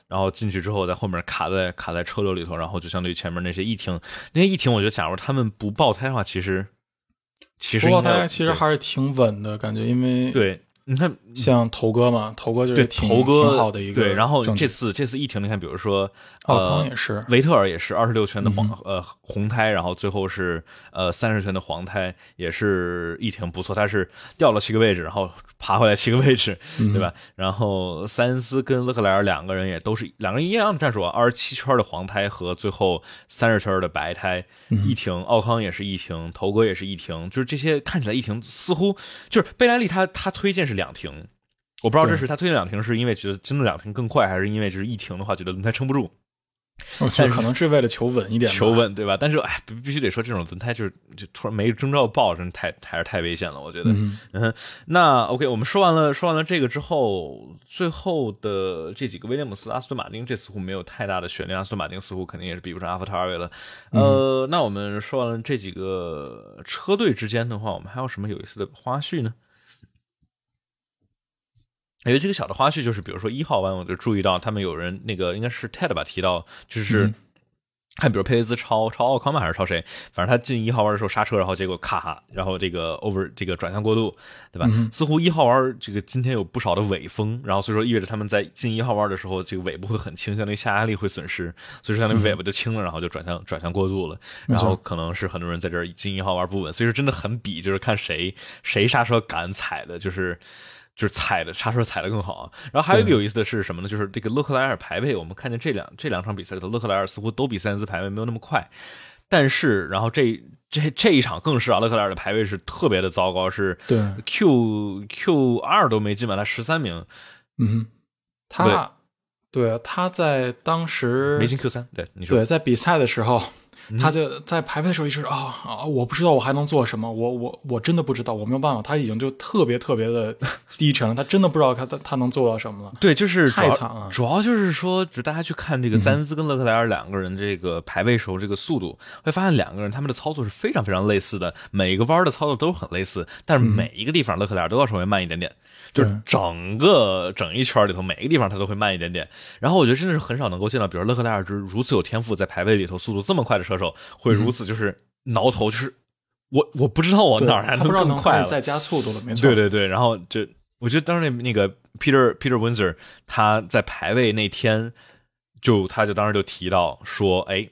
然后进去之后在后面卡在卡在车流里头，然后就相对于前面那些一停，那些一停，我觉得假如他们不爆胎的话，其实其实爆胎其实还是挺稳的感觉，因为对。你看，像头哥嘛，头哥就是挺头哥挺好的一个。对，然后这次这次一停，你看，比如说，奥康也是，维特尔也是二十六圈的黄呃红胎，然后最后是呃三十圈的黄胎，也是一停不错，他是掉了七个位置，然后爬回来七个位置，对吧？然后塞恩斯跟勒克莱尔两个人也都是两个人一样的战术啊，二十七圈的黄胎和最后三十圈的白胎一停，奥康也是一停，头哥也是一停，就是这些看起来一停似乎就是贝莱利他他推荐是。两停，我不知道这是他推荐两停，是因为觉得真的两停更快，还是因为就是一停的话觉得轮胎撑不住。我觉得可能是为了求稳一点，求稳对吧？但是哎，必必须得说，这种轮胎就是就突然没征兆爆，真太还是太危险了。我觉得，嗯，那 OK，我们说完了说完了这个之后，最后的这几个威廉姆斯、阿斯顿马丁，这似乎没有太大的悬念。阿斯顿马丁似乎肯定也是比不上阿法塔尔了。呃，那我们说完了这几个车队之间的话，我们还有什么有意思的花絮呢？有几个小的花絮，就是比如说一号弯，我就注意到他们有人那个应该是 Ted 吧提到，就是看比如佩雷兹超超奥康嘛，还是超谁，反正他进一号弯的时候刹车，然后结果咔，然后这个 over 这个转向过度，对吧？似乎一号弯这个今天有不少的尾风，然后所以说意味着他们在进一号弯的时候，这个尾部会很轻，相当于下压力会损失，所以说相当于尾巴就轻了，然后就转向转向过度了，然后可能是很多人在这儿进一号弯不稳，所以说真的很比，就是看谁谁刹车敢踩的，就是。就是踩的刹车踩的更好啊，然后还有一个有意思的是什么呢？就是这个勒克莱尔排位，我们看见这两这两场比赛里头，勒克莱尔似乎都比塞恩斯排位没有那么快，但是然后这这这一场更是啊，勒克莱尔的排位是特别的糟糕，是对。Q Q 二都没进满，他十三名，嗯，他对。他在当时没进 Q 三，对你说。对，在比赛的时候。他就在排位的时候一直啊啊，我不知道我还能做什么，我我我真的不知道，我没有办法。他已经就特别特别的 低沉了，他真的不知道他他他能做到什么了。对，就是太惨了。主要就是说，就大家去看这个塞恩斯跟勒克莱尔两个人这个排位时候这个速度，会发现两个人他们的操作是非常非常类似的，每个弯的操作都很类似，但是每一个地方勒克莱尔都要稍微慢一点点。就是整个整一圈里头，每个地方他都会慢一点点。然后我觉得真的是很少能够见到，比如勒克莱尔就是如此有天赋，在排位里头速度这么快的车手，会如此就是挠头，就是我我不知道我哪还能更快再加速度了，没错。对对对，然后就我觉得当时那那个 Peter Peter Windsor 他在排位那天，就他就当时就提到说，哎。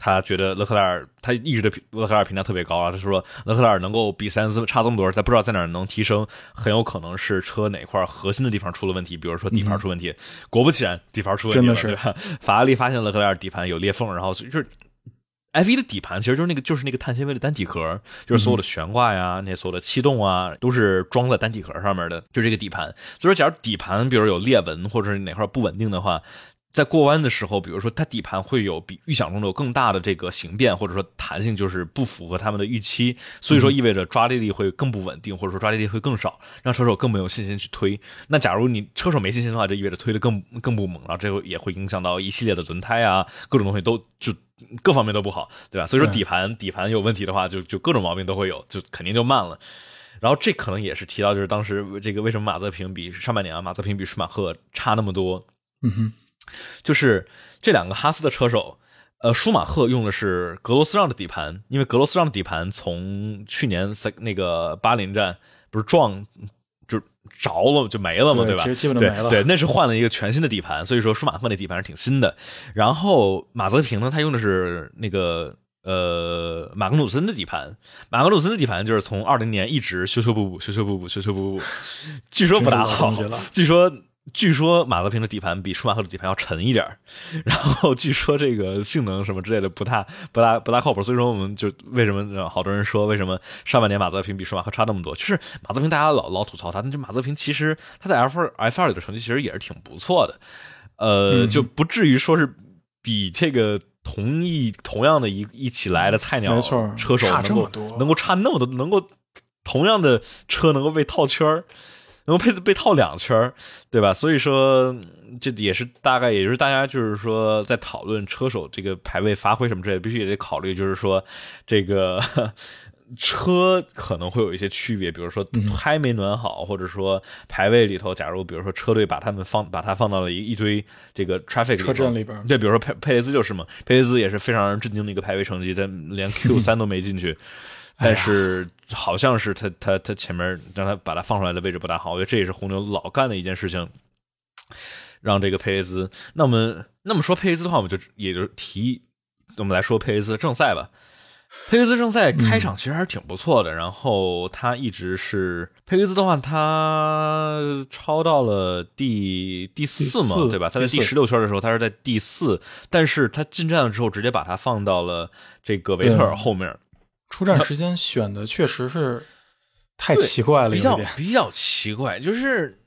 他觉得勒克莱尔，他一直对勒克莱尔评价特别高啊。他说勒克莱尔能够比塞恩斯差这么多，他不知道在哪儿能提升，很有可能是车哪块核心的地方出了问题，比如说底盘出问题。果不其然，底盘出问题了，对吧？法拉利发现勒克莱尔底盘有裂缝，然后就是 F 一的底盘其实就是那个就是那个碳纤维的单体壳，就是所有的悬挂呀，那所有的气动啊，都是装在单体壳上面的，就这个底盘。所以说，假如底盘比如有裂纹或者是哪块不稳定的话。在过弯的时候，比如说它底盘会有比预想中的有更大的这个形变，或者说弹性就是不符合他们的预期，所以说意味着抓地力会更不稳定，或者说抓地力会更少，让车手更没有信心去推。那假如你车手没信心的话，就意味着推的更更不猛，然后这个也会影响到一系列的轮胎啊，各种东西都就各方面都不好，对吧？所以说底盘底盘有问题的话，就就各种毛病都会有，就肯定就慢了。然后这可能也是提到，就是当时这个为什么马泽平比上半年啊，马泽平比舒马赫差那么多。嗯哼，就是这两个哈斯的车手，呃，舒马赫用的是格罗斯让的底盘，因为格罗斯让的底盘从去年赛那个巴林站不是撞就着了就没了嘛，对吧？其实基本都没了。对，那是换了一个全新的底盘，所以说舒马赫那底盘是挺新的。然后马泽平呢，他用的是那个呃马格努森的底盘，马格努森的底盘就是从二零年一直修修补补修修补补修修补补，据说不大好，据说。据说马泽平的底盘比舒马赫的底盘要沉一点 然后据说这个性能什么之类的不太不大不大靠谱，所以说我们就为什么好多人说为什么上半年马泽平比舒马赫差那么多？就是马泽平大家老老吐槽他，那就马泽平其实他在 F 二 F 二里的成绩其实也是挺不错的，呃，就不至于说是比这个同一同样的一一起来的菜鸟车手能够能够差那么多，能够同样的车能够被套圈儿。能够被被套两圈对吧？所以说这也是大概，也就是大家就是说在讨论车手这个排位发挥什么之类，必须也得考虑，就是说这个 车可能会有一些区别，比如说胎没暖好，或者说排位里头，假如比如说车队把他们放把它放到了一一堆这个 traffic 车阵里边，对，比如说佩佩雷兹就是嘛，佩雷兹也是非常让人震惊的一个排位成绩，在连 Q 三都没进去。但是好像是他他他前面让他把他放出来的位置不大好，我觉得这也是红牛老干的一件事情，让这个佩雷兹。那么那么说佩雷兹的话，我们就也就提，我们来说佩雷兹正赛吧。佩雷兹正赛开场其实还是挺不错的，然后他一直是佩雷兹的话，他超到了第第四嘛，对吧？他在第十六圈的时候，他是在第四，但是他进站了之后，直接把他放到了这个维特尔后面。出站时间选的确实是太奇怪了，比较比较奇怪，就是，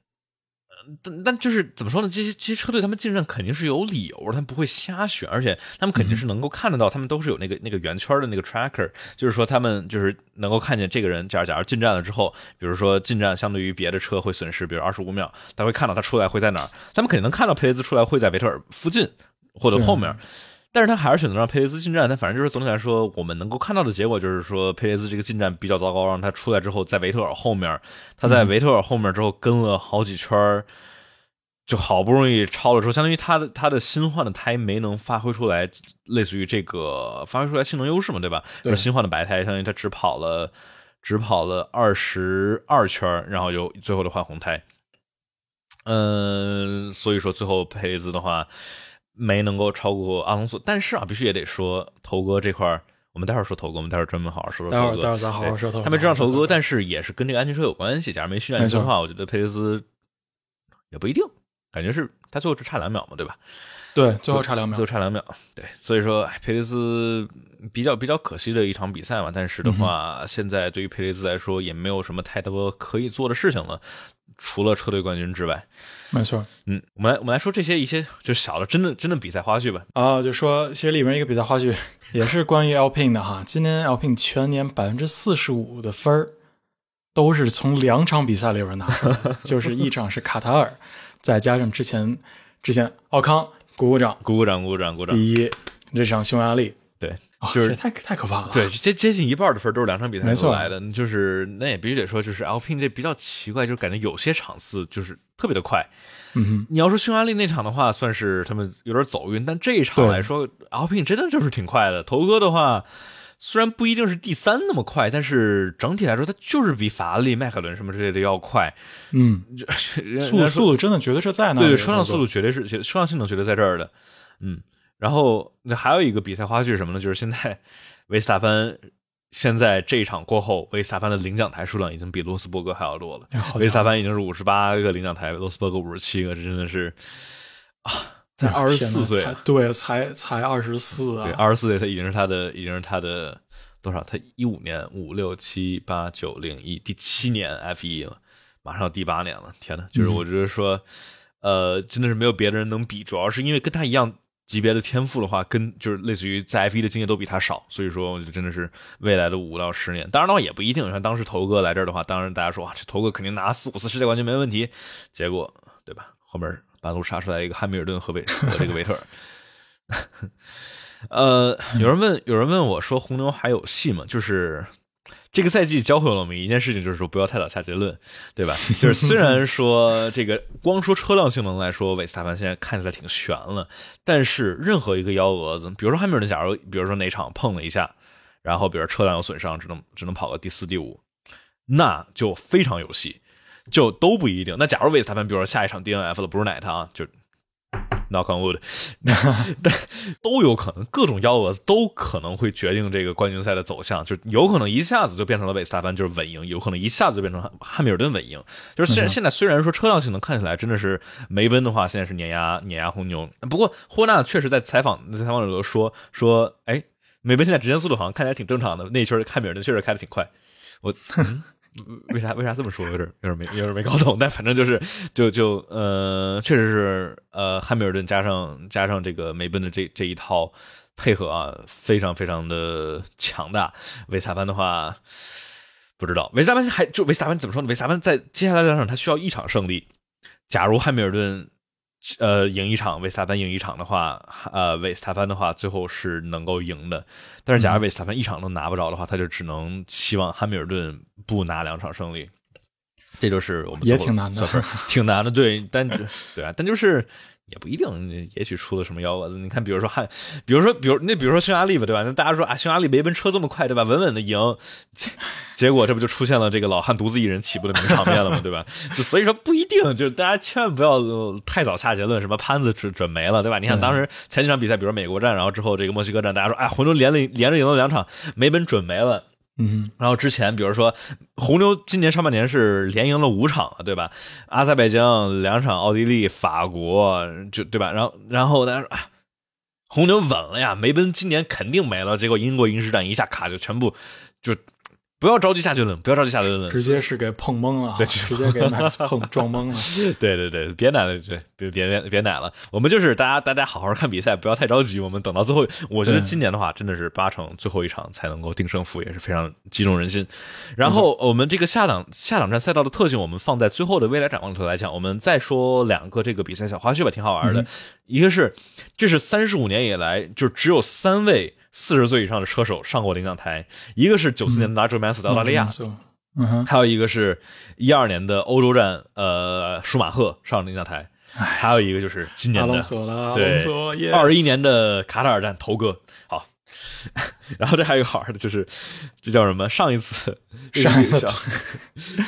但但就是怎么说呢？这些这些车队他们进站肯定是有理由，他们不会瞎选，而且他们肯定是能够看得到，他们都是有那个那个圆圈的那个 tracker，就是说他们就是能够看见这个人，假如假如进站了之后，比如说进站相对于别的车会损失，比如二十五秒，他会看到他出来会在哪儿，他们肯定能看到佩雷兹出来会在维特尔附近或者后面。但是他还是选择让佩雷斯进站，但反正就是总体来说，我们能够看到的结果就是说，佩雷斯这个进站比较糟糕，让他出来之后在维特尔后面，他在维特尔后面之后跟了好几圈就好不容易超了之后，相当于他的他的新换的胎没能发挥出来，类似于这个发挥出来性能优势嘛，对吧？就是新换的白胎，相当于他只跑了只跑了二十二圈然后就最后就换红胎。嗯，所以说最后佩雷兹的话。没能够超过阿隆索，但是啊，必须也得说头哥这块儿我们待会儿说头哥，我们待会儿专门好好说说头哥。待会儿咱好好说头哥。他没追上头哥，但是也是跟这个安全车有关系。假如没训练的话，我觉得佩雷斯也不一定，感觉是他最后只差两秒嘛，对吧？对，最后差两秒，最后差两秒。对，所以说佩雷斯比较比较可惜的一场比赛嘛。但是的话，现在对于佩雷斯来说也没有什么太多可以做的事情了。除了车队冠军之外，没错。嗯，我们来我们来说这些一些就小的真的真的比赛花絮吧。啊，就说其实里面一个比赛花絮也是关于 Alpine 的哈。今年 Alpine 全年百分之四十五的分儿都是从两场比赛里边拿，就是一场是卡塔尔，再加上之前之前奥康，鼓鼓掌，鼓鼓掌，鼓鼓掌，鼓掌。第一，这场匈牙利，对。就是太太可怕了，对，接接近一半的分都是两场比赛出来的，就是那也必须得说，就是 Alpine 这比较奇怪，就是感觉有些场次就是特别的快。嗯哼，你要说匈牙利那场的话，算是他们有点走运，但这一场来说，Alpine 真的就是挺快的。头哥的话，虽然不一定是第三那么快，但是整体来说，他就是比法拉利、迈凯伦什么之类的要快。嗯，速速度真的绝对是在那，对，车辆速度绝对是，车辆性能绝对在这儿的。嗯。然后那还有一个比赛花絮是什么呢？就是现在维斯塔潘现在这一场过后，维斯塔潘的领奖台数量已经比罗斯伯格还要多了。维斯塔潘已经是五十八个领奖台，罗斯伯格五十七个，这真的是啊，才二十四岁，对，才才二十四啊，对，二十四岁他已经是他的，已经是他的多少？他一五年五六七八九零一第七年 F 一了，马上要第八年了，天呐，就是我觉得说。呃，真的是没有别的人能比，主要是因为跟他一样级别的天赋的话，跟就是类似于在 F 一的经验都比他少，所以说我觉得真的是未来的五到十年。当然的话也不一定，像当时头哥来这儿的话，当然大家说哇，这头哥肯定拿四五次世界冠军没问题，结果对吧？后面半路杀出来一个汉密尔顿和维和这个维特尔。呃，有人问，有人问我说红牛还有戏吗？就是这个赛季教会了我们一件事情，就是说不要太早下结论，对吧？就是虽然说这个光说车辆性能来说，韦斯塔潘现在看起来挺悬了，但是任何一个幺蛾子，比如说汉密尔顿，假如比如说哪场碰了一下，然后比如车辆有损伤，只能只能跑个第四、第五，那就非常有戏，就都不一定。那假如韦斯塔潘，比如说下一场 DNF 了不是奶他啊，就。Knock on wood，但 都有可能，各种幺蛾子都可能会决定这个冠军赛的走向，就有可能一下子就变成了韦斯塔潘就是稳赢，有可能一下子就变成汉密尔顿稳赢。就是现现在虽然说车辆性能看起来真的是梅奔的话，现在是碾压碾压红牛，不过霍纳确实在采访在采访里头说说，哎，梅奔现在直线速度好像看起来挺正常的，那一圈汉密尔顿确实开的挺快，我。为啥为啥这么说？有点有点没有点没搞懂，但反正就是就就呃，确实是呃，汉密尔顿加上加上这个梅奔的这这一套配合啊，非常非常的强大。维斯塔潘的话，不知道维斯塔潘还就维斯塔潘怎么说呢？维斯塔潘在接下来两场他需要一场胜利。假如汉密尔顿。呃，赢一场，维斯塔潘赢一场的话，呃，维斯塔潘的话最后是能够赢的。但是，假如维斯塔潘一场都拿不着的话，他就只能期望汉密尔顿不拿两场胜利。这就是我们也挺难的，挺难的，对，但对啊，但就是。也不一定，也许出了什么幺蛾子。你看，比如说汉，比如说，比如那，比如说匈牙利吧，对吧？那大家说啊，匈牙利没奔车这么快，对吧？稳稳的赢，结果这不就出现了这个老汉独自一人起步的名场面了吗？对吧？就所以说不一定，就是大家千万不要太早下结论，什么潘子准准没了，对吧？你看当时前几场比赛，比如美国站，然后之后这个墨西哥站，大家说，哎，红牛连了连着赢了两场，没奔准没了。嗯，然后之前比如说红牛今年上半年是连赢了五场了，对吧？阿塞拜疆两场，奥地利、法国就对吧？然后然后大家说啊，红牛稳了呀，梅奔今年肯定没了。结果英国银石站一下卡就全部就。不要着急下结论，不要着急下结论，直接是给碰懵了，对，直接给 Max 碰撞懵了。对对对，别奶了，别别别别奶了。我们就是大家大家好好看比赛，不要太着急。我们等到最后，我觉得今年的话，真的是八成最后一场才能够定胜负，也是非常激动人心。然后我们这个下档下档站赛道的特性，我们放在最后的未来展望里头来讲。我们再说两个这个比赛小花絮吧，挺好玩的。一个是这是三十五年以来就只有三位。四十岁以上的车手上过领奖台，一个是九四年的拉哲曼斯的澳大利亚，嗯，还有一个是一二年的欧洲站，呃，舒马赫上领奖台，还有一个就是今年的对二一年的卡塔尔站头哥，好。然后这还有一个好玩的，就是这叫什么？上一次上一次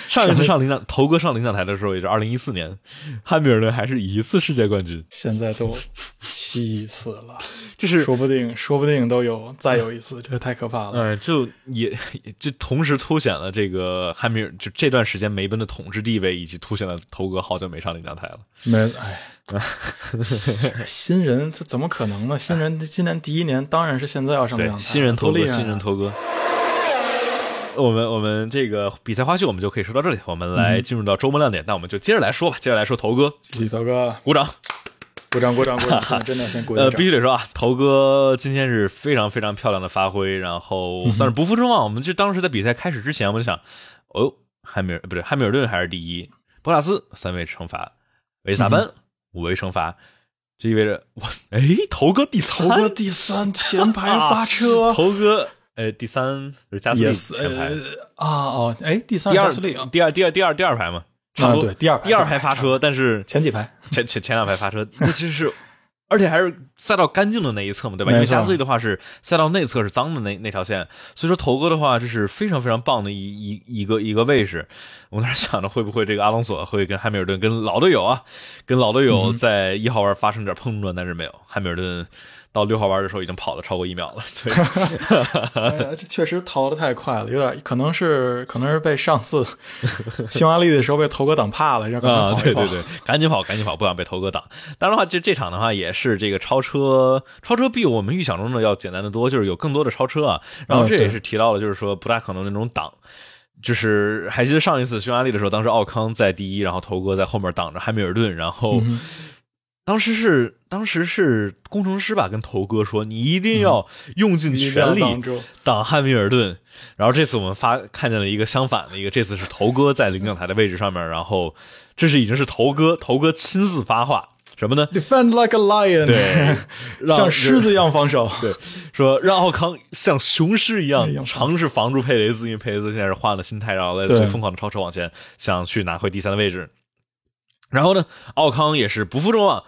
上一次上领奖头哥上领奖台的时候，也是二零一四年，汉密尔顿还是一次世界冠军，现在都七次了，这是说不定说不定都有再有一次，这太可怕了。嗯，就也就同时凸显了这个汉密尔就这段时间梅奔的统治地位，以及凸显了头哥好久没上领奖台了。没哎。新人他怎么可能呢？新人今年第一年当然是现在要上台。新人头哥，新人头哥。我们我们这个比赛花絮我们就可以说到这里，我们来进入到周末亮点，那我们就接着来说吧。接着来说头哥，头哥，鼓掌，鼓掌，鼓掌，鼓掌！真的先鼓掌。呃，必须得说啊，头哥今天是非常非常漂亮的发挥，然后算是不负众望。我们就当时在比赛开始之前，我就想，哦，汉密尔不对，汉密尔顿还是第一，博拉斯三位惩罚，维萨班。五位惩罚，这意味着我哎，头哥第三，头哥第三，前排发车，头哥哎第三是加斯利前排。啊哦哎第三第二第二第二第二排嘛，差不多对第二第二排发车，但是前几排前前前两排发车，这其实是。而且还是赛道干净的那一侧嘛，对吧？因为加斯利的话是赛道内侧是脏的那那条线，所以说头哥的话这是非常非常棒的一一一个一个位置。我当时想着会不会这个阿隆索会跟汉密尔顿跟老队友啊，跟老队友在一号弯发生点碰撞，但是没有汉密尔顿。到六号弯的时候已经跑了超过一秒了，对，这确实逃的太快了，有点可能是可能是被上次匈牙利的时候被头哥挡怕了，让啊，对对对，赶紧跑赶紧跑，不想被头哥挡。当然的话，这这场的话也是这个超车，超车比我们预想中的要简单的多，就是有更多的超车啊。然后这也是提到了，就是说不大可能那种挡。就是还记得上一次匈牙利的时候，当时奥康在第一，然后头哥在后面挡着汉密尔顿，然后当时是当时是工程师吧跟头哥说，你一定要用尽全力挡汉密尔顿。然后这次我们发看见了一个相反的一个，这次是头哥在领奖台的位置上面，然后这是已经是头哥头哥亲自发话。什么呢？Defend like a lion，对，像狮子一样防守。对，说让奥康像雄狮一样尝试防住佩雷兹，因为佩雷兹现在是换了心态，然后在最疯狂的超车往前，想去拿回第三的位置。然后呢，奥康也是不负众望，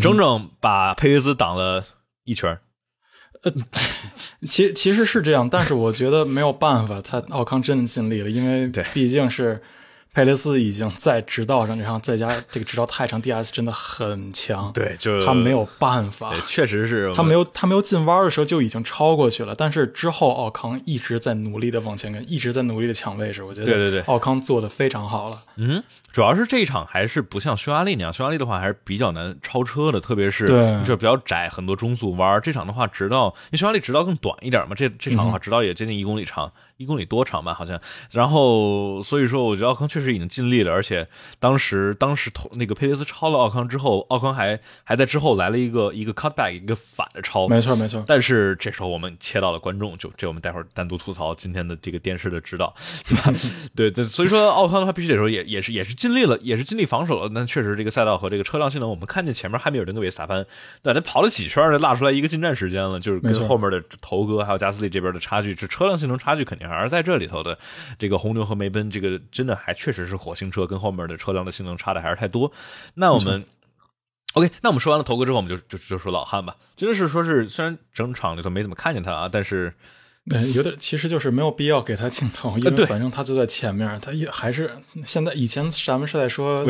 整整把佩雷斯挡了一圈。呃，其其实是这样，但是我觉得没有办法，他奥康真的尽力了，因为毕竟是。佩雷斯已经在直道上，然后再加这个直道太长，D.S 真的很强。对，就他没有办法，确实是他没有他没有进弯的时候就已经超过去了。但是之后奥康一直在努力的往前跟，一直在努力的抢位置。我觉得对对对，奥康做的非常好了。嗯，主要是这一场还是不像匈牙利那样，匈牙利的话还是比较难超车的，特别是就比较窄，很多中速弯。这场的话，直道因为匈牙利直道更短一点嘛，这这场的话直道也接近一公里长。一公里多长吧，好像。然后，所以说，我觉得奥康确实已经尽力了。而且，当时当时头那个佩雷斯超了奥康之后，奥康还还在之后来了一个一个 cutback，一个反的超。没错，没错。但是这时候我们切到了观众，就这我们待会儿单独吐槽今天的这个电视的指导，对吧？对对，所以说奥康的话必须得说也也是也是尽力了，也是尽力防守了。那确实这个赛道和这个车辆性能，我们看见前面汉密尔顿跟维斯塔潘，对，他跑了几圈就拉出来一个进站时间了，就是跟后面的头哥还有加斯利这边的差距，这车辆性能差距肯定还是在这里头的。这个红牛和梅奔，这个真的还确实是火星车，跟后面的车辆的性能差的还是太多。那我们，OK，那我们说完了头哥之后，我们就就就说老汉吧。真的是说是，虽然整场里头没怎么看见他啊，但是。嗯，有点，其实就是没有必要给他镜头，因为反正他就在前面，他也还是现在以前咱们是在说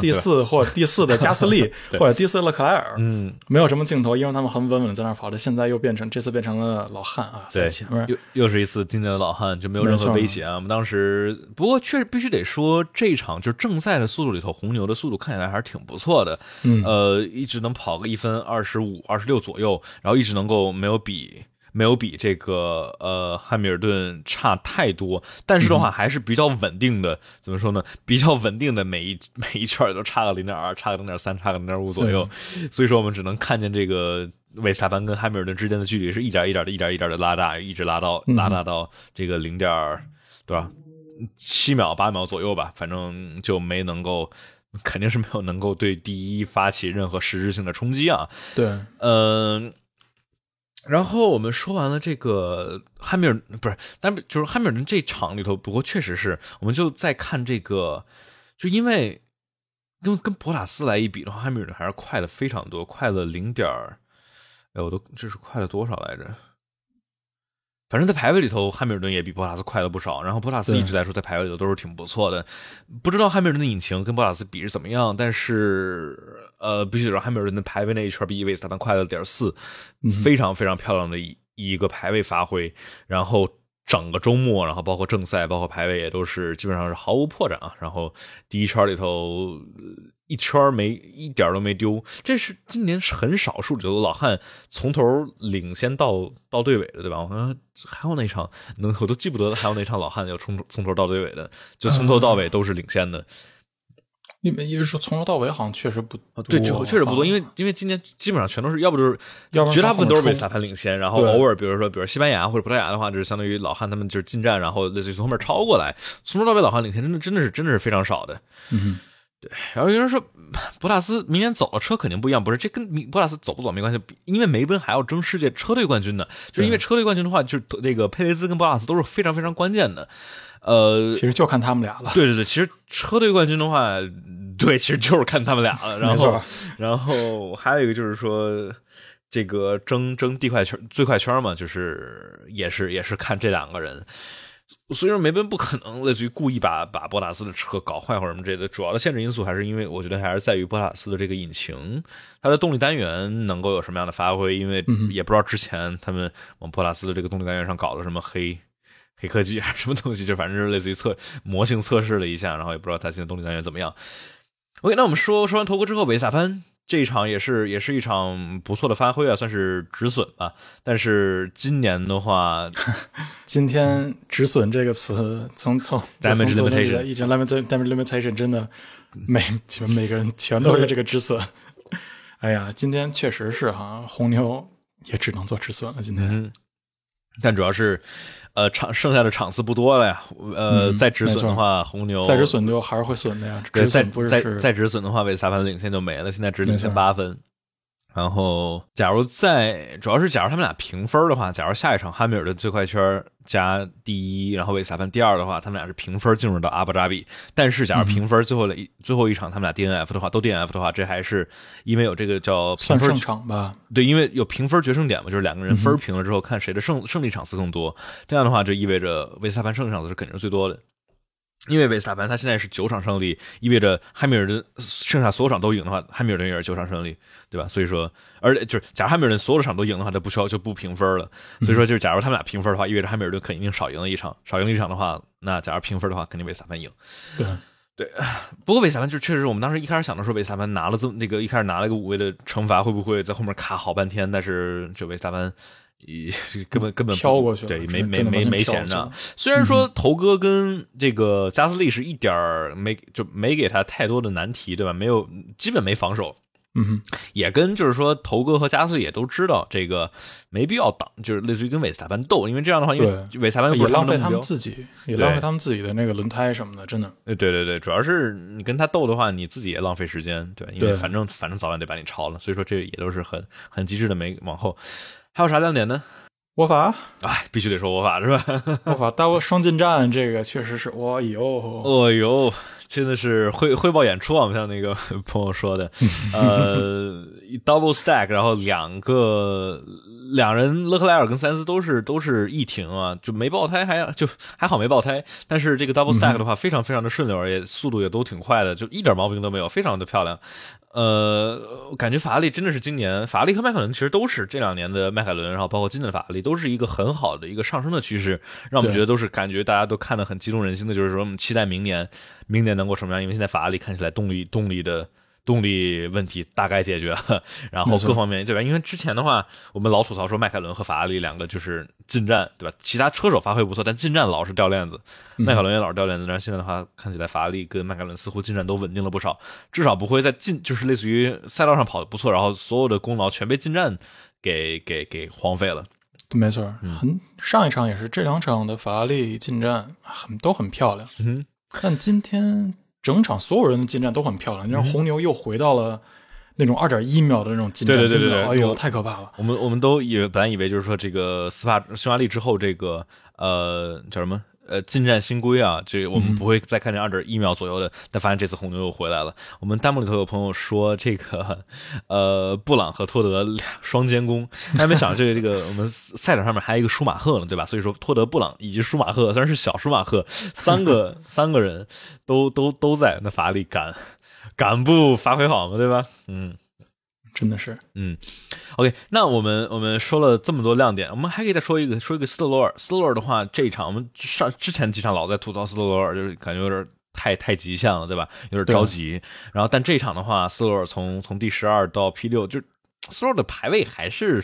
第四或第四的加斯利 或者第四勒克莱尔，嗯，没有什么镜头，因为他们很稳稳在那跑的。现在又变成这次变成了老汉啊，在前面又又是一次经典的老汉，就没有任何威胁啊。我们当时不过确实必须得说，这场就正赛的速度里头，红牛的速度看起来还是挺不错的，嗯，呃，一直能跑个一分二十五、二十六左右，然后一直能够没有比。没有比这个呃汉密尔顿差太多，但是的话还是比较稳定的。怎么说呢？比较稳定的，每一 每一圈都差个零点二，差个零点三，差个零点五左右。所以说我们只能看见这个维斯塔潘跟汉密尔顿之间的距离是一点一点的，一点一点的拉大，一直拉到拉大到这个零点多少七秒八秒左右吧。反正就没能够，肯定是没有能够对第一发起任何实质性的冲击啊。对，嗯。然后我们说完了这个汉密尔不是，但就是汉密尔顿这场里头，不过确实是，我们就再看这个，就因为因为跟博塔斯来一比的话，汉密尔顿还是快了非常多，快了零点哎，我都这是快了多少来着？反正，在排位里头，汉密尔顿也比博塔斯快了不少。然后，博塔斯一直来说，在排位里头都是挺不错的。不知道汉密尔顿的引擎跟博塔斯比是怎么样，但是，呃，必须得说，汉密尔顿的排位那一圈比维斯塔潘快了点四，非常非常漂亮的一一个排位发挥。然后，整个周末，然后包括正赛，包括排位，也都是基本上是毫无破绽啊。然后，第一圈里头。一圈没一点都没丢，这是今年很少数的老汉从头领先到到队尾的，对吧？我看还有那场能我都记不得了，还有那场老汉要从从头到队尾的，就从头到尾都是领先的。你们也是说从头到尾好像确实不对，确实不多，因为因为今年基本上全都是要不就是，要不绝大部分都是维斯塔潘领先，然后偶尔比如说比如西班牙或者葡萄牙的话，就是相当于老汉他们就是进站，然后类似于从后面超过来，从头到尾老汉领先，真的真的是真的是非常少的。嗯。对，然后有人说，博塔斯明年走了车肯定不一样，不是这跟博塔斯走不走没关系，因为梅奔还要争世界车队冠军呢，就是因为车队冠军的话，就是那个佩雷兹跟博塔斯都是非常非常关键的，呃，其实就看他们俩了。对对对，其实车队冠军的话，对，其实就是看他们俩了。然后，然后还有一个就是说，这个争争地块圈最快圈嘛，就是也是也是看这两个人。虽然梅奔不可能类似于故意把把博塔斯的车搞坏或者什么之类的，主要的限制因素还是因为我觉得还是在于博塔斯的这个引擎，它的动力单元能够有什么样的发挥，因为也不知道之前他们往博塔斯的这个动力单元上搞了什么黑黑科技还是什么东西，就反正是类似于测模型测试了一下，然后也不知道它现在动力单元怎么样。OK，那我们说说完头哥之后，维萨潘这一场也是也是一场不错的发挥啊，算是止损吧。但是今年的话，今天“止损”这个词从从 damage limitation 一直 limit damage limitation 真的每基本每个人全都是这个止损。哎呀，今天确实是哈，红牛也只能做止损了。今天，但主要是。呃，场剩下的场次不多了呀。呃，再止损的话，红牛再止损就还是会损的呀。止损不是再再止损的话，维斯塔潘领先就没了。现在只领先八分。然后，假如在主要是假如他们俩平分的话，假如下一场汉密尔顿最快圈加第一，然后维斯塔潘第二的话，他们俩是平分进入到阿布扎比。但是，假如平分最后的一最后一场他们俩 DNF 的话，都 DNF 的话，这还是因为有这个叫算胜场吧？对，因为有评分决胜点嘛，就是两个人分平了之后，看谁的胜胜利场次更多。这样的话，就意味着维斯塔潘胜利场次是肯定是最多的。因为维斯塔潘他现在是九场胜利，意味着汉密尔顿剩下所有场都赢的话，汉密尔顿也是九场胜利，对吧？所以说，而且就是假如汉密尔顿所有的场都赢的话，他不需要就不评分了。所以说，就是假如他们俩评分的话，意味着汉密尔顿肯定少赢了一场，少赢了一场的话，那假如评分的话，肯定维斯塔潘赢。对对，不过维斯塔潘就确实，我们当时一开始想的时候，维斯塔潘拿了这么那个一开始拿了一个五位的惩罚，会不会在后面卡好半天？但是这维斯塔潘。一根本根本飘过去了，对，没没没没闲着。虽然说头哥跟这个加斯利是一点儿没就没给他太多的难题，对吧？没有，基本没防守。嗯，也跟就是说头哥和加斯利也都知道这个没必要挡，就是类似于跟韦斯塔潘斗，因为这样的话，因为韦斯塔潘也浪费他们自己，也浪费他们自己的那个轮胎什么的，真的。对对对，主要是你跟他斗的话，你自己也浪费时间，对，因为反正反正早晚得把你超了，所以说这也都是很很机智的，没往后。还有啥亮点呢？魔法，哎，必须得说魔法是吧？魔法 double 双进站，这个确实是，哇哟，哦哟，真的是汇汇报演出啊！像那个 朋友说的，呃，double stack，然后两个两人，勒克莱尔跟塞恩斯都是都是一停啊，就没爆胎，还就还好没爆胎。但是这个 double stack 的话，非常非常的顺溜，而且速度也都挺快的，就一点毛病都没有，非常的漂亮。呃，感觉法拉利真的是今年，法拉利和迈凯伦其实都是这两年的迈凯伦，然后包括今年的法拉利，都是一个很好的一个上升的趋势，让我们觉得都是感觉大家都看得很激动人心的，就是说我们期待明年，明年能够什么样？因为现在法拉利看起来动力动力的。动力问题大概解决了，然后各方面对吧？因为之前的话，我们老吐槽说迈凯伦和法拉利两个就是进站对吧？其他车手发挥不错，但进站老是掉链子，迈凯伦也老是掉链子。然后现在的话，看起来法拉利跟迈凯伦似乎进站都稳定了不少，至少不会在进就是类似于赛道上跑的不错，然后所有的功劳全被进站给给给荒废了。没错，很上一场也是，这两场的法拉利进站很都很漂亮。嗯，但今天。整场所有人的进站都很漂亮，你知道红牛又回到了那种二点一秒的那种进站，对对对对，哎呦，太可怕了！我们我们都以为本来以为就是说这个斯帕匈牙利之后这个呃叫什么？呃，近战新规啊，这我们不会再看这二点一秒左右的，但发现这次红牛又回来了。我们弹幕里头有朋友说，这个 呃，布朗和托德双监工，还没想这个这个，我们赛场上面还有一个舒马赫呢，对吧？所以说，托德、布朗以及舒马赫，虽然是小舒马赫，三个三个人都都都在，那法拉利敢敢不发挥好吗？对吧？嗯。真的是，嗯，OK，那我们我们说了这么多亮点，我们还可以再说一个，说一个斯特罗尔。斯特罗尔的话，这一场我们上之前几场老在吐槽斯特罗尔，就是感觉有点太太极限了，对吧？有点着急。然后，但这一场的话，斯特罗尔从从第十二到 P 六，就斯特罗尔的排位还是。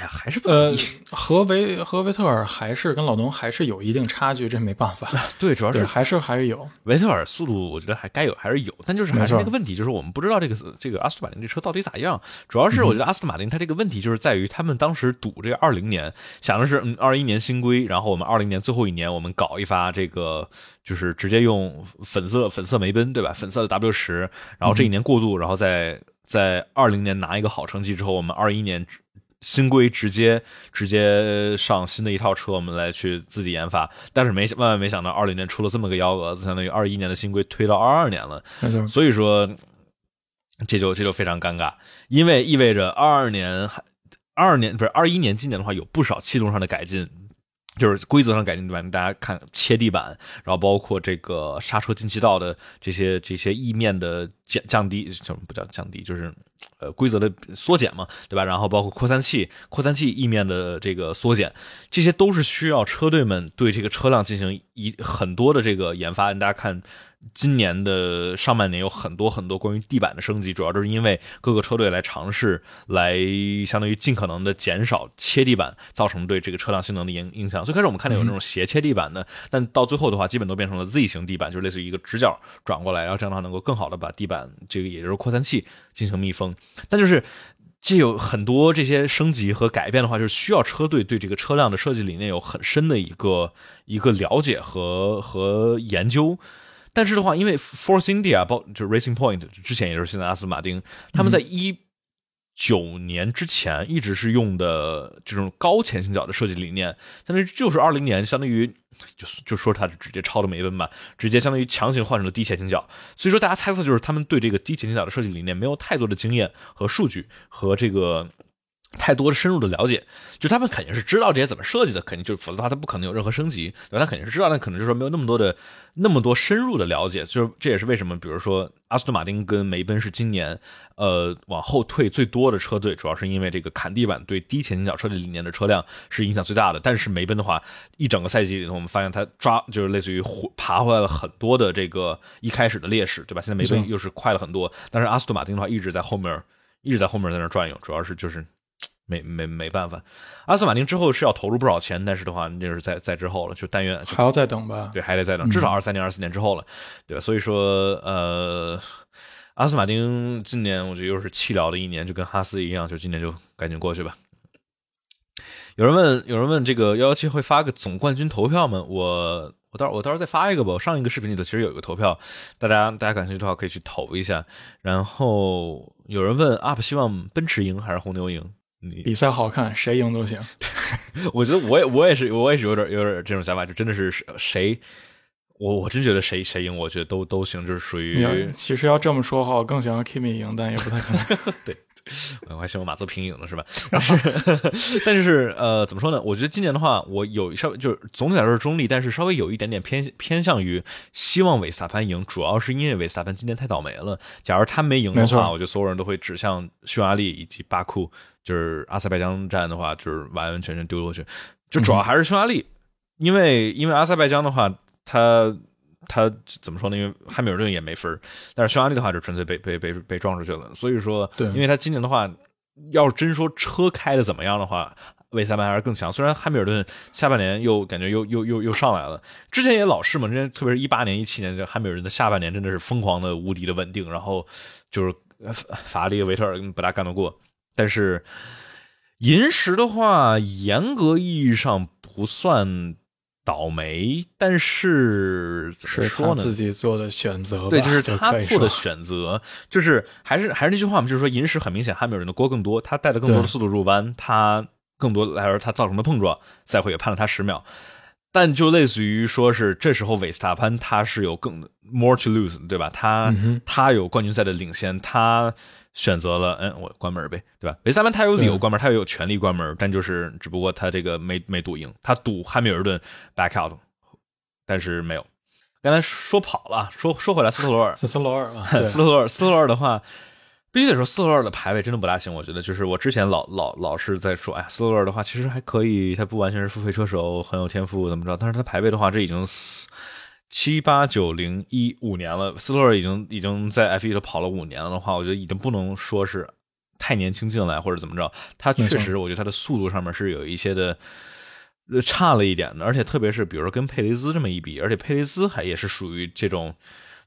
哎呀，还是呃，和维和维特尔还是跟老农还是有一定差距，这没办法。对，主要是还是还是有维特尔速度，我觉得还该有还是有，但就是还是那个问题，就是我们不知道这个这个阿斯顿马丁这车到底咋样。主要是我觉得阿斯顿马丁它这个问题就是在于他们当时赌这个二零年，想的是嗯二一年新规，然后我们二零年最后一年我们搞一发这个就是直接用粉色粉色梅奔对吧？粉色的 W 十，然后这一年过渡，然后再在二零年拿一个好成绩之后，我们二一年。新规直接直接上新的一套车，我们来去自己研发，但是没万万没想到，二零年出了这么个幺蛾子，相当于二一年的新规推到二二年了。所以说这就这就非常尴尬，因为意味着二二年还二二年不是二一年，今年的话有不少气动上的改进。就是规则上改进对吧？大家看切地板，然后包括这个刹车进气道的这些这些翼面的降降低，什么不叫降低？就是呃规则的缩减嘛，对吧？然后包括扩散器扩散器翼面的这个缩减，这些都是需要车队们对这个车辆进行一很多的这个研发。大家看今年的上半年有很多很多关于地板的升级，主要就是因为各个车队来尝试来相当于尽可能的减少切地板造成对这个车辆性能的影影响。最开始我们看到有那种斜切地板的，但到最后的话，基本都变成了 Z 型地板，就是类似于一个直角转过来，然后这样的话能够更好的把地板这个也就是扩散器进行密封。但就是这有很多这些升级和改变的话，就是需要车队对这个车辆的设计理念有很深的一个一个了解和和研究。但是的话，因为 Force India 包就是 Racing Point 之前也就是现在阿斯顿马丁，他们在一九年之前一直是用的这种高前倾角的设计理念，相当于就是二零年相当于就就说它是直接抄的梅奔吧，直接相当于强行换成了低前倾角。所以说大家猜测就是他们对这个低前倾角的设计理念没有太多的经验和数据和这个。太多的深入的了解，就他们肯定是知道这些怎么设计的，肯定就是否则的话他不可能有任何升级，对吧？他肯定是知道，但可能就是说没有那么多的那么多深入的了解，就是这也是为什么，比如说阿斯顿马丁跟梅奔是今年呃往后退最多的车队，主要是因为这个砍地板对低前倾角设计理念的车辆是影响最大的。但是梅奔的话，一整个赛季里头，我们发现他抓就是类似于爬回来了很多的这个一开始的劣势，对吧？现在梅奔又是快了很多，但是阿斯顿马丁的话一直在后面一直在后面在那转悠，主要是就是。没没没办法，阿斯顿马丁之后是要投入不少钱，但是的话，那是在在之后了，就但愿还要再等吧。对，还得再等，至少二三年、二四年之后了，对吧？所以说，呃，阿斯顿马丁今年我觉得又是弃疗的一年，就跟哈斯一样，就今年就赶紧过去吧。有人问，有人问这个幺幺七会发个总冠军投票吗？我我到我到时候再发一个吧。我上一个视频里头其实有一个投票，大家大家感兴趣的话可以去投一下。然后有人问，UP 希望奔驰赢还是红牛赢？比赛好看，谁赢都行。我觉得我也我也是我也是有点有点这种想法，就真的是谁，我我真觉得谁谁赢，我觉得都都行，就是属于。其实要这么说的话，我更想要 Kimi 赢，但也不太可能。对。我还希望马泽平赢了，是吧？但是，但是，呃，怎么说呢？我觉得今年的话，我有稍微就是总体来说是中立，但是稍微有一点点偏偏向于希望韦斯塔潘赢，主要是因为韦斯塔潘今年太倒霉了。假如他没赢的话，我觉得所有人都会指向匈牙利以及巴库，就是阿塞拜疆站的话，就是完完全全丢过去。就主要还是匈牙利，因为因为阿塞拜疆的话，他。他怎么说呢？因为汉密尔顿也没分但是匈牙利的话就纯粹被被被被撞出去了。所以说，对，因为他今年的话，要是真说车开的怎么样的话，维斯塔潘还是更强。虽然汉密尔顿下半年又感觉又又又又上来了，之前也老是嘛，之前特别是一八年、一七年，这汉密尔顿的下半年真的是疯狂的、无敌的稳定，然后就是法拉利、维特尔不大干得过。但是银石的话，严格意义上不算。倒霉，但是怎么说呢？自己做的选择，对，就是他做的选择，就是还是还是那句话嘛，就是说银石很明显，汉密尔顿的锅更多，他带的更多的速度入弯，他更多来说他造成的碰撞，赛会也判了他十秒，但就类似于说是这时候韦斯塔潘他是有更 more to lose，对吧？他他有冠军赛的领先，他。选择了，嗯，我关门呗，对吧？维斯塔潘他有理由关门，他也有权利关门，但就是只不过他这个没没赌赢，他赌汉密尔顿 back out，但是没有。刚才说跑了，说说回来，斯特罗尔，斯特罗尔，斯特罗尔，斯特罗尔的话，必须得说斯特罗尔的排位真的不大行，我觉得就是我之前老老老是在说，哎，斯特罗尔的话其实还可以，他不完全是付费车手，很有天赋，怎么着？但是他排位的话，这已经。七八九零一五年了，斯托尔已经已经在 F 一都跑了五年了的话，我觉得已经不能说是太年轻进来或者怎么着。他确实，我觉得他的速度上面是有一些的差了一点的，而且特别是比如说跟佩雷兹这么一比，而且佩雷兹还也是属于这种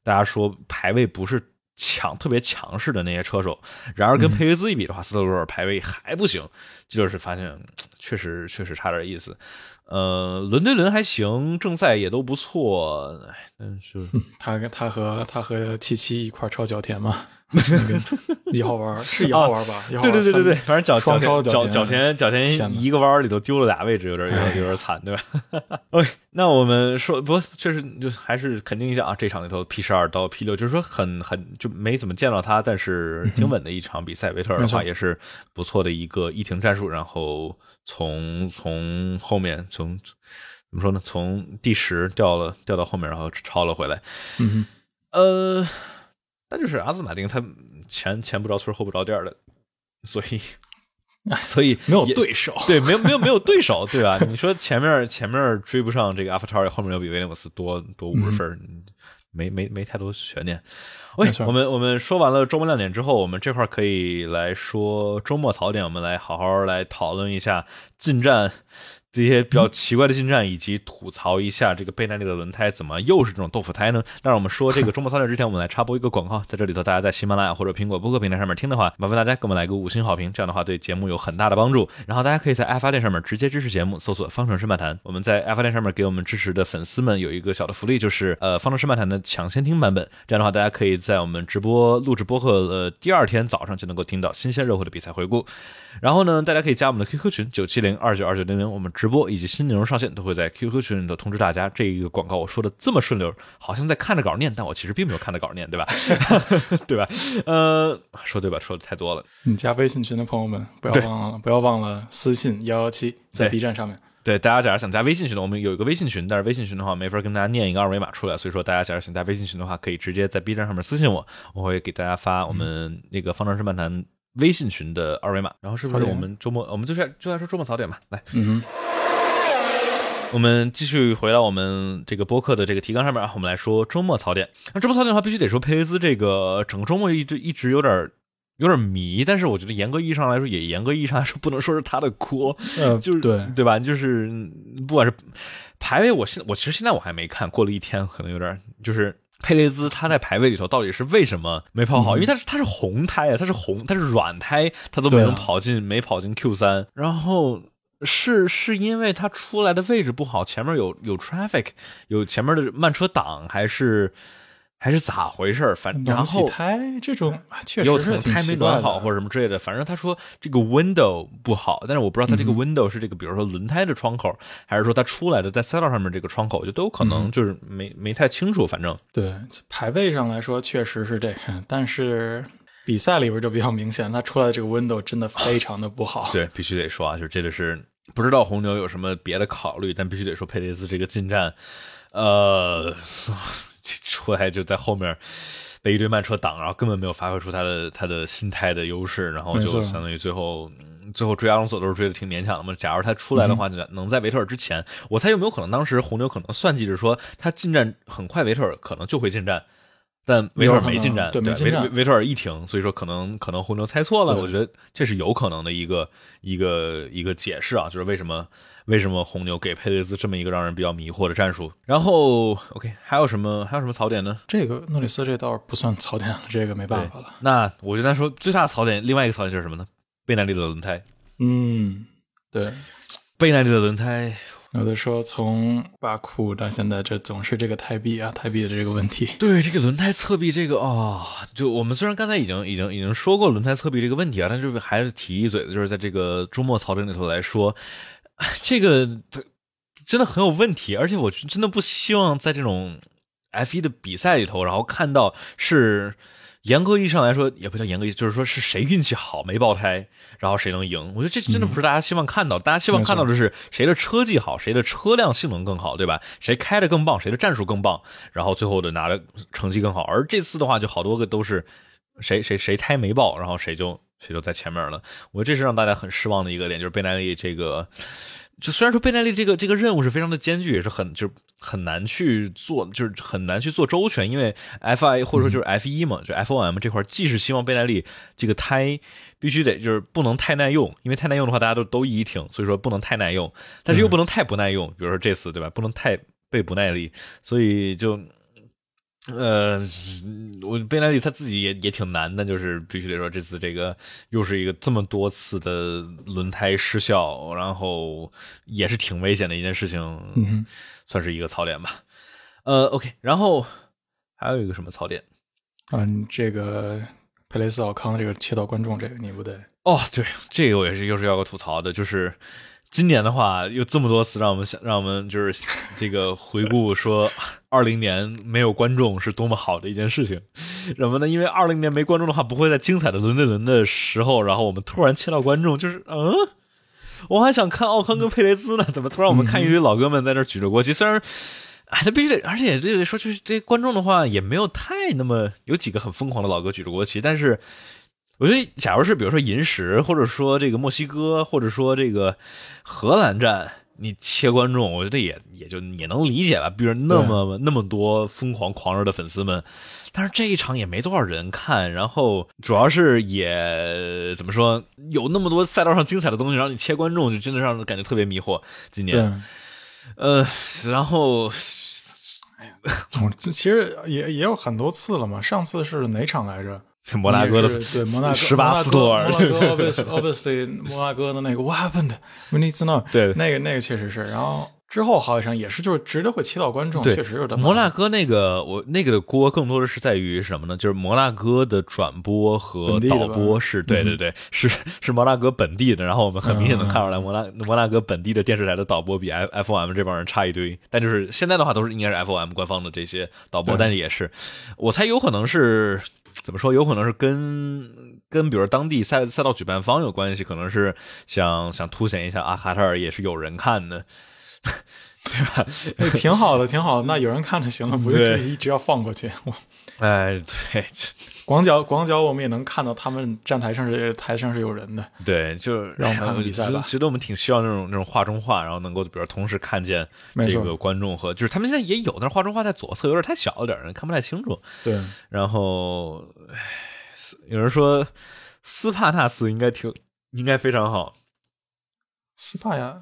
大家说排位不是强特别强势的那些车手。然而跟佩雷兹一比的话，斯托尔排位还不行，就是发现确实确实差点意思。呃，伦敦轮还行，正赛也都不错，但是他跟他和他和七七一块儿抄脚田嘛，一号弯是一号弯吧？对对对对对，反正角双超角角田角田一个弯里头丢了俩位置，有点有点有点惨，对吧？OK，那我们说不，确实就还是肯定一下啊，这场里头 P 十二到 P 六，就是说很很就没怎么见到他，但是挺稳的一场比赛。维特尔的话也是不错的一个一停战术，然后。从从后面从怎么说呢？从第十掉了掉到后面，然后超了回来。嗯，呃，那就是阿斯马丁，他前前不着村后不着店的，所以 所以没有对手，对，没有没有没有对手，对吧？你说前面前面追不上这个阿法塔尔，后面又比威廉姆斯多多五十分，没没没太多悬念。喂我们我们说完了周末亮点之后，我们这块儿可以来说周末槽点，我们来好好来讨论一下进站。这些比较奇怪的进站，以及吐槽一下这个倍耐力的轮胎怎么又是这种豆腐胎呢？但是我们说这个周末槽点之前，我们来插播一个广告，在这里头，大家在喜马拉雅或者苹果播客平台上面听的话，麻烦大家给我们来个五星好评，这样的话对节目有很大的帮助。然后大家可以在爱发电上面直接支持节目，搜索“方程式漫谈”。我们在爱发电上面给我们支持的粉丝们有一个小的福利，就是呃方程式漫谈的抢先听版本。这样的话，大家可以在我们直播录制播客的第二天早上就能够听到新鲜热乎的比赛回顾。然后呢，大家可以加我们的 QQ 群九七零二九二九零零，我们直直播以及新内容上线都会在 QQ 群里头通知大家。这一个广告我说的这么顺溜，好像在看着稿念，但我其实并没有看着稿念，对吧？对吧？呃，说对吧？说的太多了。你加微信群的朋友们，不要忘了，不要忘了私信幺幺七，在 B 站上面。对，大家假如想加微信群的，我们有一个微信群，但是微信群的话没法跟大家念一个二维码出来，所以说大家假如想加微信群的话，可以直接在 B 站上面私信我，我会给大家发我们那个方程式漫谈微信群的二维码。然后是不是我们周末我们就是就来说周末槽点吧？来，嗯我们继续回到我们这个播客的这个提纲上面啊，我们来说周末槽点。那周末槽点的话，必须得说佩雷兹这个整个周末一直一直有点有点迷，但是我觉得严格意义上来说，也严格意义上来说不能说是他的锅，呃，就是对，对吧？就是嗯不管是排位，我现我其实现在我还没看，过了一天可能有点就是。佩雷兹他在排位里头到底是为什么没跑好？因为他是他是红胎啊，他是红，他是软胎，他都没能跑进，没跑进 Q 三。然后是是因为它出来的位置不好，前面有有 traffic，有前面的慢车挡，还是还是咋回事反正然后胎这种啊确实是挺可能胎没暖好或者什么之类的，反正他说这个 window 不好，但是我不知道他这个嗯 window 是这个，比如说轮胎的窗口，还是说它出来的在赛道上面这个窗口，就都有可嗯能，就是没没太清楚。反正对排位上来说确实是这个，但是比赛里边就比较明显，他出来的这个 window 真的非常的不好。对，必须得说啊，就是这个是不知道红牛有什么别的考虑，但必须得说佩雷斯这个进站，呃，出来就在后面。被一堆慢车挡，然后根本没有发挥出他的他的心态的优势，然后就相当于最后嗯最后追阿隆索都是追的挺勉强的嘛。假如他出来的话，就能在维特尔之前，我猜有没有可能当时红牛可能算计着说他进站很快，维特尔可能就会进站，但维特尔没进站，有可能对没进站维特尔一停，所以说可能可能红牛猜错了，我觉得这是有可能的一个一个一个解释啊，就是为什么为什么红牛给佩雷兹这么一个让人比较迷惑的战术。然后 OK 还有什么还有什么槽点呢？这个诺里斯这倒不算槽点了，这个没办法了。那我就单说最大的槽点，另外一个槽点就是什么呢？贝耐利的轮胎，嗯，对。贝耐利的轮胎，有的说从巴库到现在，这总是这个胎壁啊，胎壁的这个问题。对这个轮胎侧壁这个哦，就我们虽然刚才已经已经已经说过轮胎侧壁这个问题啊，但是还是提一嘴的，就是在这个周末槽点里头来说，这个真的很有问题，而且我真的不希望在这种 F 一的比赛里头，然后看到是严格意义上来说，也不叫严格意义，就是说是谁运气好没爆胎，然后谁能赢。我觉得这真的不是大家希望看到，大家希望看到的是谁的车技好，谁的车辆性能更好，对吧？谁开的更棒，谁的战术更棒，然后最后的拿的成绩更好。而这次的话，就好多个都是谁谁谁胎没爆，然后谁就谁就在前面了。我觉得这是让大家很失望的一个点，就是贝奈利这个。就虽然说贝奈利这个这个任务是非常的艰巨，也是很就是很难去做，就是很难去做周全，因为 FI 或者说就是 F 一嘛，就 FOM 这块，既是希望倍耐力这个胎必须得就是不能太耐用，因为太耐用的话大家都都一停，所以说不能太耐用，但是又不能太不耐用，比如说这次对吧，不能太被不耐力，所以就。呃，我贝莱利他自己也也挺难的，就是必须得说这次这个又是一个这么多次的轮胎失效，然后也是挺危险的一件事情，嗯算是一个槽点吧。呃，OK，然后还有一个什么槽点？嗯，这个佩雷斯奥康这个切到观众这个你不得哦，对，这个我也是又是要个吐槽的，就是今年的话，有这么多次让我们想，让我们就是 这个回顾说，二零年没有观众是多么好的一件事情。什么呢？因为二零年没观众的话，不会在精彩的轮对轮的时候，然后我们突然切到观众，就是嗯，我还想看奥康跟佩雷兹呢，怎么突然我们看一堆老哥们在那举着国旗？虽然。哎，他必须得，而且这得说，就是这观众的话也没有太那么有几个很疯狂的老哥举着国旗，但是我觉得，假如是比如说银石，或者说这个墨西哥，或者说这个荷兰站，你切观众，我觉得也也就也能理解吧，比如那么那么多疯狂狂热的粉丝们，但是这一场也没多少人看，然后主要是也怎么说，有那么多赛道上精彩的东西，让你切观众，就真的让人感觉特别迷惑。今年，呃，然后。我这其实也也有很多次了嘛，上次是哪场来着？摩纳哥的对摩纳哥十八斯托尔，摩纳哥 obviously 摩纳哥的那个 What happened？We need to know。对，那个那个确实是，然后。之后好几场也是，就是直接会切到观众，确实有点。摩纳哥那个，我那个的锅更多的是在于什么呢？就是摩纳哥的转播和导播是对对对，是 是摩纳哥本地的。然后我们很明显能看出来，摩纳摩纳哥本地的电视台的导播比 F F O M 这帮人差一堆。但就是现在的话，都是应该是 F O M 官方的这些导播，但是也是，我猜有可能是怎么说？有可能是跟跟比如当地赛赛道举办方有关系，可能是想想凸显一下啊，卡塔尔也是有人看的。对吧？挺好的，挺好的。那有人看就行了，不用一直要放过去。哎，对，广角广角我们也能看到他们站台上是台上是有人的。对，就让我们看看比赛吧。觉得我们挺需要那种那种画中画，然后能够比如同时看见这个观众和就是他们现在也有，但是画中画在左侧有点太小了点，人看不太清楚。对。然后有人说斯帕纳斯应该挺应该非常好。斯帕呀。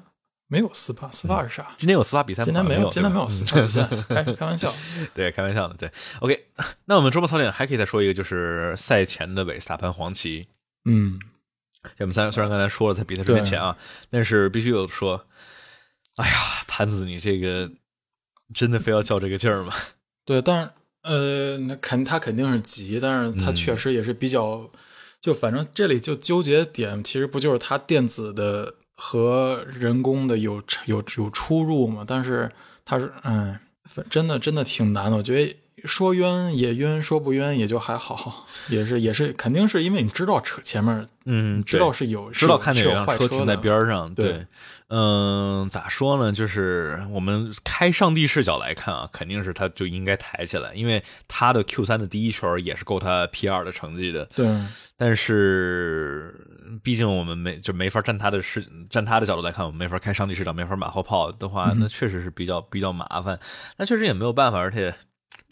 没有斯帕，斯帕是啥？今天有斯帕比赛吗？今天没有，今天没有斯帕比赛，开开玩笑。对，开玩笑的。对，OK。那我们周末槽点还可以再说一个，就是赛前的韦斯塔潘黄旗。嗯，我们三虽然刚才说了在比赛之前啊，但是必须有说，哎呀，潘子，你这个真的非要较这个劲儿吗？对，但是呃，那肯他肯定是急，但是他确实也是比较，就反正这里就纠结点，其实不就是他电子的。和人工的有有有出入嘛？但是他是嗯，真的真的挺难的。我觉得说冤也冤，说不冤也就还好，也是也是肯定是因为你知道车前面，嗯，知道是有知道看见有车停在边上，对，嗯，咋说呢？就是我们开上帝视角来看啊，肯定是他就应该抬起来，因为他的 Q 三的第一圈也是够他 P 二的成绩的，对，但是。毕竟我们没就没法站他的视站他的角度来看，我们没法开上帝视角，没法马后炮的话，那确实是比较比较麻烦。那确实也没有办法，而且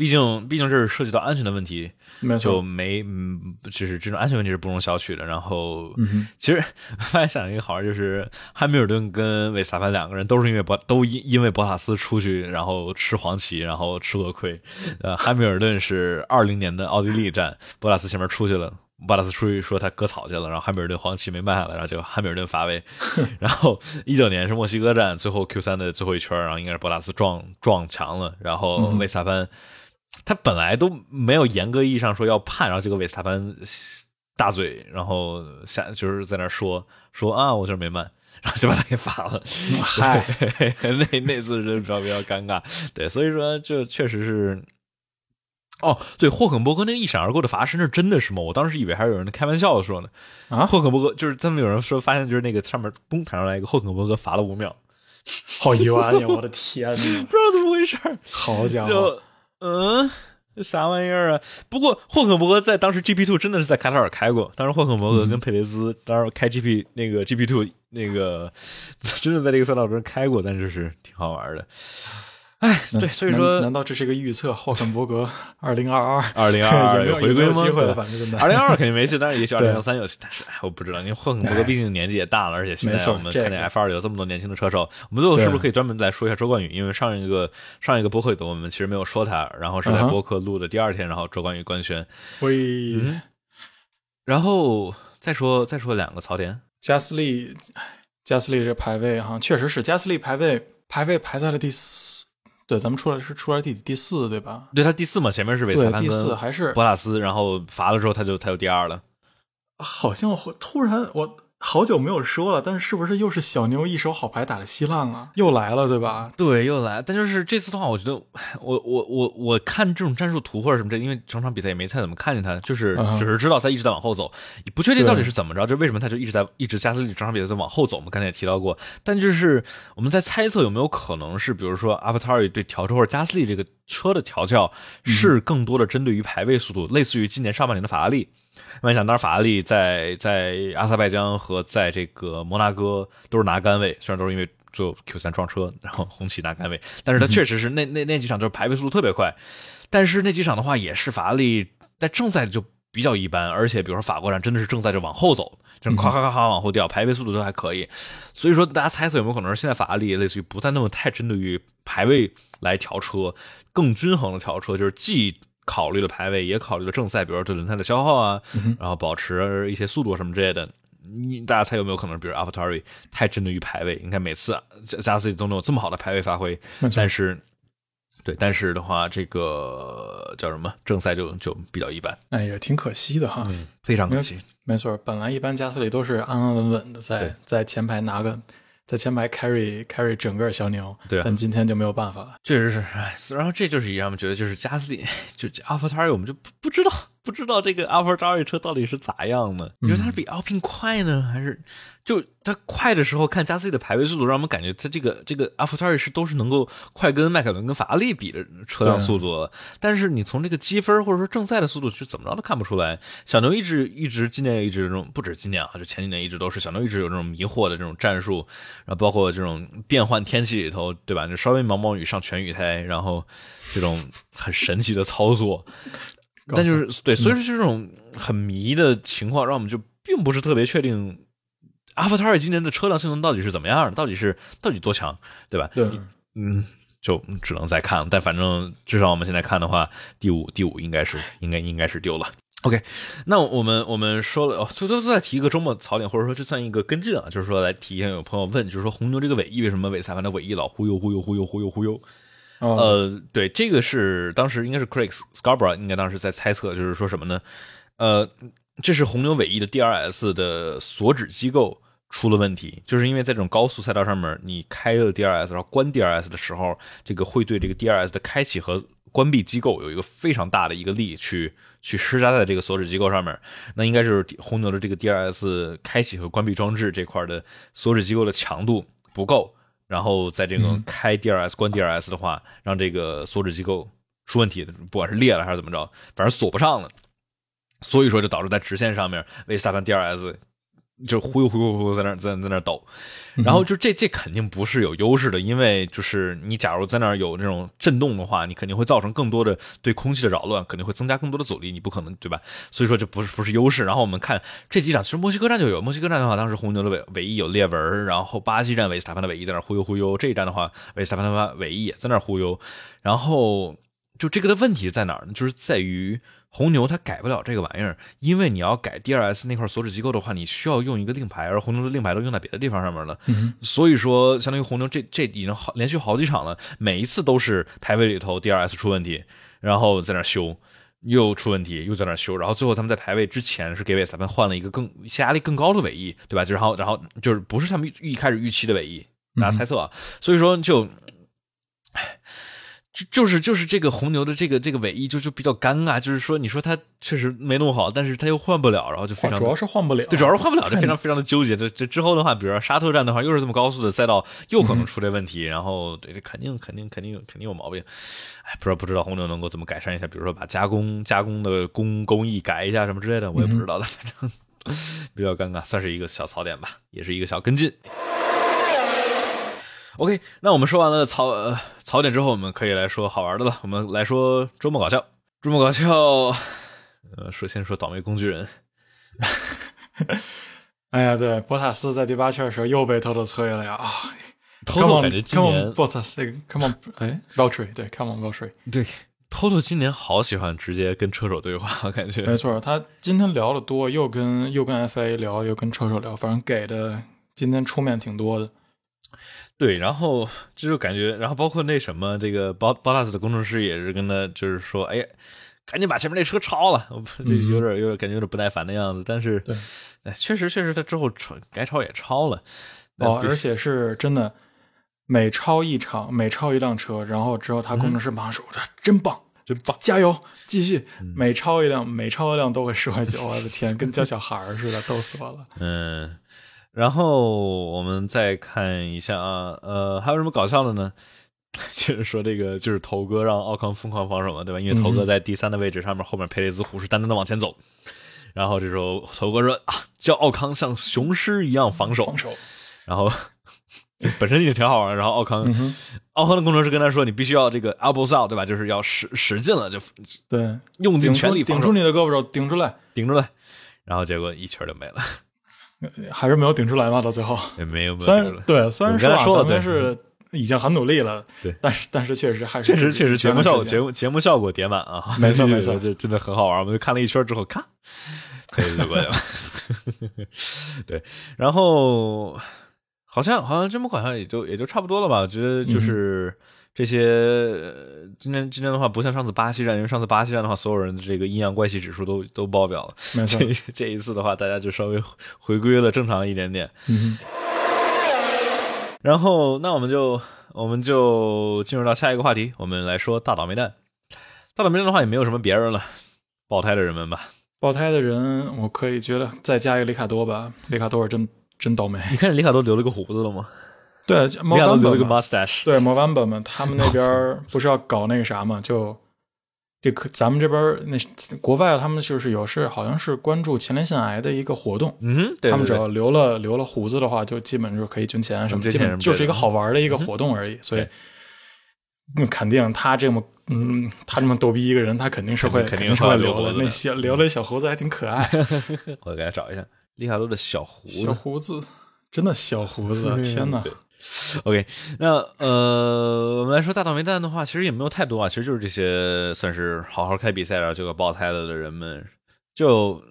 毕竟毕竟这是涉及到安全的问题，就没嗯，就是这种安全问题是不容小觑的。然后，其实发现想一个好玩，就是汉密尔顿跟维斯塔潘两个人都是因为博都因因为博塔斯出去，然后吃黄旗，然后吃过亏。呃，汉密尔顿是二零年的奥地利站，博塔斯前面出去了。巴拉斯出去说他割草去了，然后汉密尔顿黄旗没卖下来，然后就汉密尔顿罚位。然后一九年是墨西哥站最后 Q 三的最后一圈，然后应该是博拉斯撞撞墙了，然后维斯塔潘他本来都没有严格意义上说要判，然后结果维斯塔潘大嘴，然后下就是在那说说啊我就是没慢，然后就把他给罚了。嗨，那那次是比较比较尴尬，对，所以说就确实是。哦，对，霍肯伯格那个一闪而过的罚是那真的是吗？我当时以为还是有人开玩笑的说呢。啊，霍肯伯格就是他们有人说发现就是那个上面嘣弹上来一个霍肯伯格罚了五秒，好冤呀！我的天呐，不知道怎么回事好家伙，嗯，这啥玩意儿啊？不过霍肯伯格在当时 GP Two 真的是在卡塔尔开过，当时霍肯伯格跟佩雷兹当时开 GP 那个 GP Two 那个 真的在这个赛道中开过，但是是挺好玩的。哎，对，所以说，难道这是一个预测？霍肯伯格 二零二二，二零二二 有回归吗？机会了，反正真的。二零二二肯定没戏，但是也许二零二三有戏。但是，哎，我不知道，因为霍肯伯格毕竟年纪也大了，而且现在我们看见 F 二有这么多年轻的车手，我们最后是不是可以专门来说一下周冠宇？因为上一个上一个播客里，我们其实没有说他，然后是在播客录的第二天，然后周冠宇官宣。喂，然后再说再说两个槽点，加斯利，加斯利这排位哈，确实是加斯利排位排位排在了第四。对，咱们出来是出来第第四，对吧？对他第四嘛，前面是韦斯第四还是博塔斯，然后罚了之后，他就他就第二了。好像突然我。好久没有说了，但是是不是又是小牛一手好牌打的稀烂了？又来了，对吧？对，又来。但就是这次的话，我觉得 我我我我看这种战术图或者什么这，因为整场比赛也没太怎么看见他，就是只是知道他一直在往后走，不确定到底是怎么着，就为什么他就一直在一直加斯利整场比赛在往后走。我们刚才也提到过，但就是我们在猜测有没有可能是，比如说阿法塔尔对调车或者加斯利这个车的调教是更多的针对于排位速度，类似于今年上半年的法拉利。我想，当然，法拉利在在阿塞拜疆和在这个摩纳哥都是拿杆位，虽然都是因为最后 Q 三撞车，然后红旗拿杆位。但是他确实是那那那几场就是排位速度特别快，但是那几场的话也是法拉利在正赛就比较一般，而且比如说法国站真的是正赛就往后走，就是咔咔咔咔往后掉，排位速度都还可以。所以说大家猜测有没有可能是现在法拉利类似于不再那么太针对于排位来调车，更均衡的调车，就是既考虑了排位，也考虑了正赛，比如说对轮胎的消耗啊，然后保持一些速度什么之类的。你大家猜有没有可能，比如 t a r i 太针对于排位？你看每次加加斯利都能有这么好的排位发挥，但是对，但是的话，这个叫什么正赛就就比较一般，哎，也挺可惜的哈，非常可惜。没错，本来一般加斯利都是安安稳稳的在在前排拿个在前排 carry carry 整个小牛，对，但今天就没有办法了，确实是。哎，然后这就是让我们觉得，就是加斯利就阿福塔尔我们就不不知道。不知道这个阿尔法拉车到底是咋样的？你说它是比奥 e 快呢，还是就它快的时候看加斯利的排位速度，让我们感觉它这个这个阿尔法拉是都是能够快跟迈凯伦跟法拉利比的车辆速度。但是你从这个积分或者说正赛的速度是怎么着都看不出来。小牛一直一直今年一直这种，不止今年啊，就前几年一直都是小牛一直有这种迷惑的这种战术，然后包括这种变换天气里头，对吧？就稍微毛毛雨上全雨胎，然后这种很神奇的操作。但就是对，所以说这种很迷的情况，让我们就并不是特别确定，阿弗塔尔今年的车辆性能到底是怎么样的，到底是到底多强，对吧？对，嗯，就只能再看。但反正至少我们现在看的话，第五第五应该是应该应该是丢了。OK，那我们我们说了，哦，最最再提一个周末槽点，或者说这算一个跟进啊，就是说来提一下，有朋友问，就是说红牛这个尾翼为什么尾裁判的尾翼老忽悠忽悠忽悠忽悠忽悠？呃，对，这个是当时应该是 Craig Scarborough 应该当时在猜测，就是说什么呢？呃，这是红牛尾翼的 DRS 的锁止机构出了问题，就是因为在这种高速赛道上面，你开了 DRS，然后关 DRS 的时候，这个会对这个 DRS 的开启和关闭机构有一个非常大的一个力去去施加在这个锁止机构上面。那应该就是红牛的这个 DRS 开启和关闭装置这块的锁止机构的强度不够。然后在这个开 DRS 关 DRS 的话，让这个锁止机构出问题，不管是裂了还是怎么着，反正锁不上了。所以说就导致在直线上面，维斯塔潘 DRS。就忽悠忽悠忽悠在那在在那抖，然后就这这肯定不是有优势的，因为就是你假如在那儿有那种震动的话，你肯定会造成更多的对空气的扰乱，肯定会增加更多的阻力，你不可能对吧？所以说这不是不是优势。然后我们看这几场，其实墨西哥站就有墨西哥站的话，当时红牛的尾尾翼有裂纹，然后巴西站维斯塔潘的尾翼在那忽悠忽悠，这一站的话维斯塔潘的尾翼也在那忽悠，然后就这个的问题在哪儿呢？就是在于。红牛它改不了这个玩意儿，因为你要改 DRS 那块锁止机构的话，你需要用一个令牌，而红牛的令牌都用在别的地方上面了。所以说，相当于红牛这这已经好连续好几场了，每一次都是排位里头 DRS 出问题，然后在那修，又出问题，又在那修，然后最后他们在排位之前是给韦斯塔潘换了一个更下压力更高的尾翼，对吧？就然后然后就是不是他们一开始预期的尾翼，大家猜测啊。所以说就，唉。就就是就是这个红牛的这个这个尾翼就就比较尴尬，就是说你说它确实没弄好，但是它又换不了，然后就非常主要是换不了，对，主要是换不了，就非常非常的纠结。这这之后的话，比如说沙特站的话，又是这么高速的赛道，又可能出这问题，然后这这肯定肯定肯定肯定有毛病。哎，不知道不知道红牛能够怎么改善一下，比如说把加工加工的工工艺改一下什么之类的，我也不知道的，反正 比较尴尬，算是一个小槽点吧，也是一个小跟进。OK，那我们说完了槽呃槽点之后，我们可以来说好玩的了。我们来说周末搞笑。周末搞笑，呃，首先说倒霉工具人。哎呀，对，博塔斯在第八圈的时候又被偷偷催了呀啊！偷偷感觉今年博塔斯，Come on，哎，Valtteri，对，Come on，Valtteri，对，偷偷今年好喜欢直接跟车手对话，感觉没错。他今天聊的多，又跟又跟 FA 聊，又跟车手聊，反正给的今天出面挺多的。对，然后这就感觉，然后包括那什么，这个包包拉斯的工程师也是跟他就是说，哎，赶紧把前面那车超了，这有点有点感觉有点不耐烦的样子。但是，哎，确实确实他之后超该超也超了，哦，而且是真的每超一场，每超一辆车，然后之后他工程师马上说，真棒，真棒，加油，继续，每超一辆，每超一辆都会十块九，我的天，跟教小孩似的，逗死我了。嗯。然后我们再看一下啊，呃，还有什么搞笑的呢？就是说这个就是头哥让奥康疯狂防守嘛，对吧？因为头哥在第三的位置上面，后面佩雷兹虎视眈眈的往前走。然后这时候头哥说啊，叫奥康像雄狮一样防守。防守。然后 本身也挺好玩。然后奥康，嗯奥康的工程师跟他说：“你必须要这个 elbows out，对吧？就是要使使劲了，就对，用尽全力防守出你的胳膊肘，顶出来，顶出来。”然后结果一球就没了，还是没有顶出来嘛？到最后，也没有没虽。然对，虽然说啊咱说了是已经很努力了，对，但是但是确实还是确实确实节目效果节目目节目效果叠满啊，没错没错这真的很好玩。我们就看了一圈之后，看，可以就过去了。对，然后好像好像这么好像也就也就差不多了吧。我觉得就是这些，呃今天今天的话不像上次巴西站，因为上次巴西站的话，所有人的这个阴阳怪气指数都都爆表了。没错这，这一次的话，大家就稍微回归了正常一点点。嗯然后，那我们就我们就进入到下一个话题，我们来说大倒霉蛋。大倒霉蛋的话也没有什么别人了，爆胎的人们吧。爆胎的人，我可以觉得再加一个里卡多吧，里卡多是真真倒霉。你看里卡多留了个胡子了吗？对，里莫卡多留了个甘本。对莫甘本嘛，他们那边儿 不是要搞那个啥嘛，就这个咱们这边儿那国外他们就是有是好像是关注前列腺癌的一个活动。嗯哼，对他们只对对要留了留了胡子的话，就基本就可以捐钱什么，的本就是一个好玩的一个活动而已。所以，嗯，肯定他这么嗯，他这么逗逼一个人，他肯定是会肯定定是会留的。肯定会留胡子那小留了小胡子还挺可爱，我给他找一下利卡多的小胡子小。胡子真的小胡子，天哪！OK，那呃，我们来说大倒霉蛋的话，其实也没有太多啊，其实就是这些算是好好开比赛然后结果爆胎了的人们，就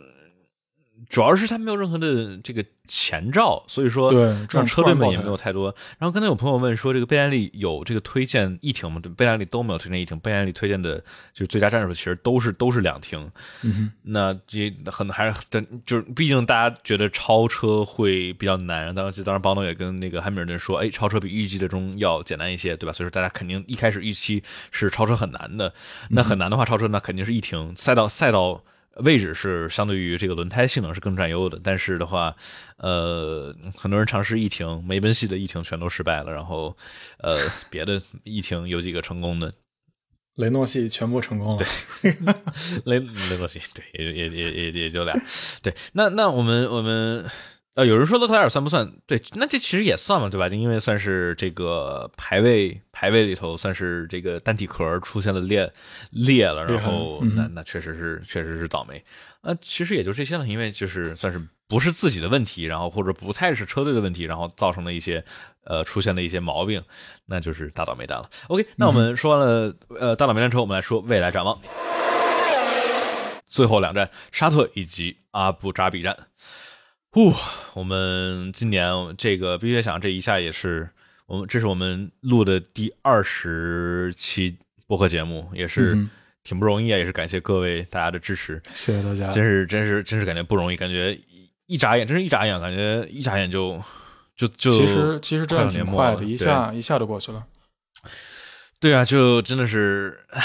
主要是他没有任何的这个前兆，所以说对让这种车队们也没有太多。然后刚才有朋友问说，这个贝莱利有这个推荐一停吗？对贝莱利都没有推荐一停，贝莱利推荐的就是最佳战术，其实都是都是两停。嗯那这很还是真就是，毕竟大家觉得超车会比较难，当时当时，邦诺也跟那个汉密尔顿说，哎，超车比预计的中要简单一些，对吧？所以说大家肯定一开始预期是超车很难的，那很难的话，超车那肯定是一停，赛道赛道。位置是相对于这个轮胎性能是更占优的，但是的话，呃，很多人尝试一停，梅奔系的一停全都失败了，然后，呃，别的一停有几个成功的，雷诺系全部成功了。雷雷诺系，对，也也也也也就俩，对，那那我们我们呃，有人说勒克莱尔算不算？对，那这其实也算嘛，对吧？就因为算是这个排位排位里头算是这个单体壳出现了裂裂了，然后嗯那那确实是确实是倒霉。那其实也就这些了，因为就是算是不是自己的问题，然后或者不太是车队的问题，然后造成了一些呃出现的一些毛病，那就是大倒霉蛋了。OK，那我们说完了呃大倒霉蛋之后，我们来说未来展望。最后两站，沙特以及阿布扎比站。呼，我们今年这个冰雪想，这一下也是我们这是我们录的第二十期播客节目，也是嗯挺不容易啊，也是感谢各位大家的支持，谢谢大家。真是真是真是感觉不容易，感觉一一眨眼，真是一眨眼，感觉一眨眼就就就其实其实真的挺快的，一下一下就过去了。对啊，就真的是，唉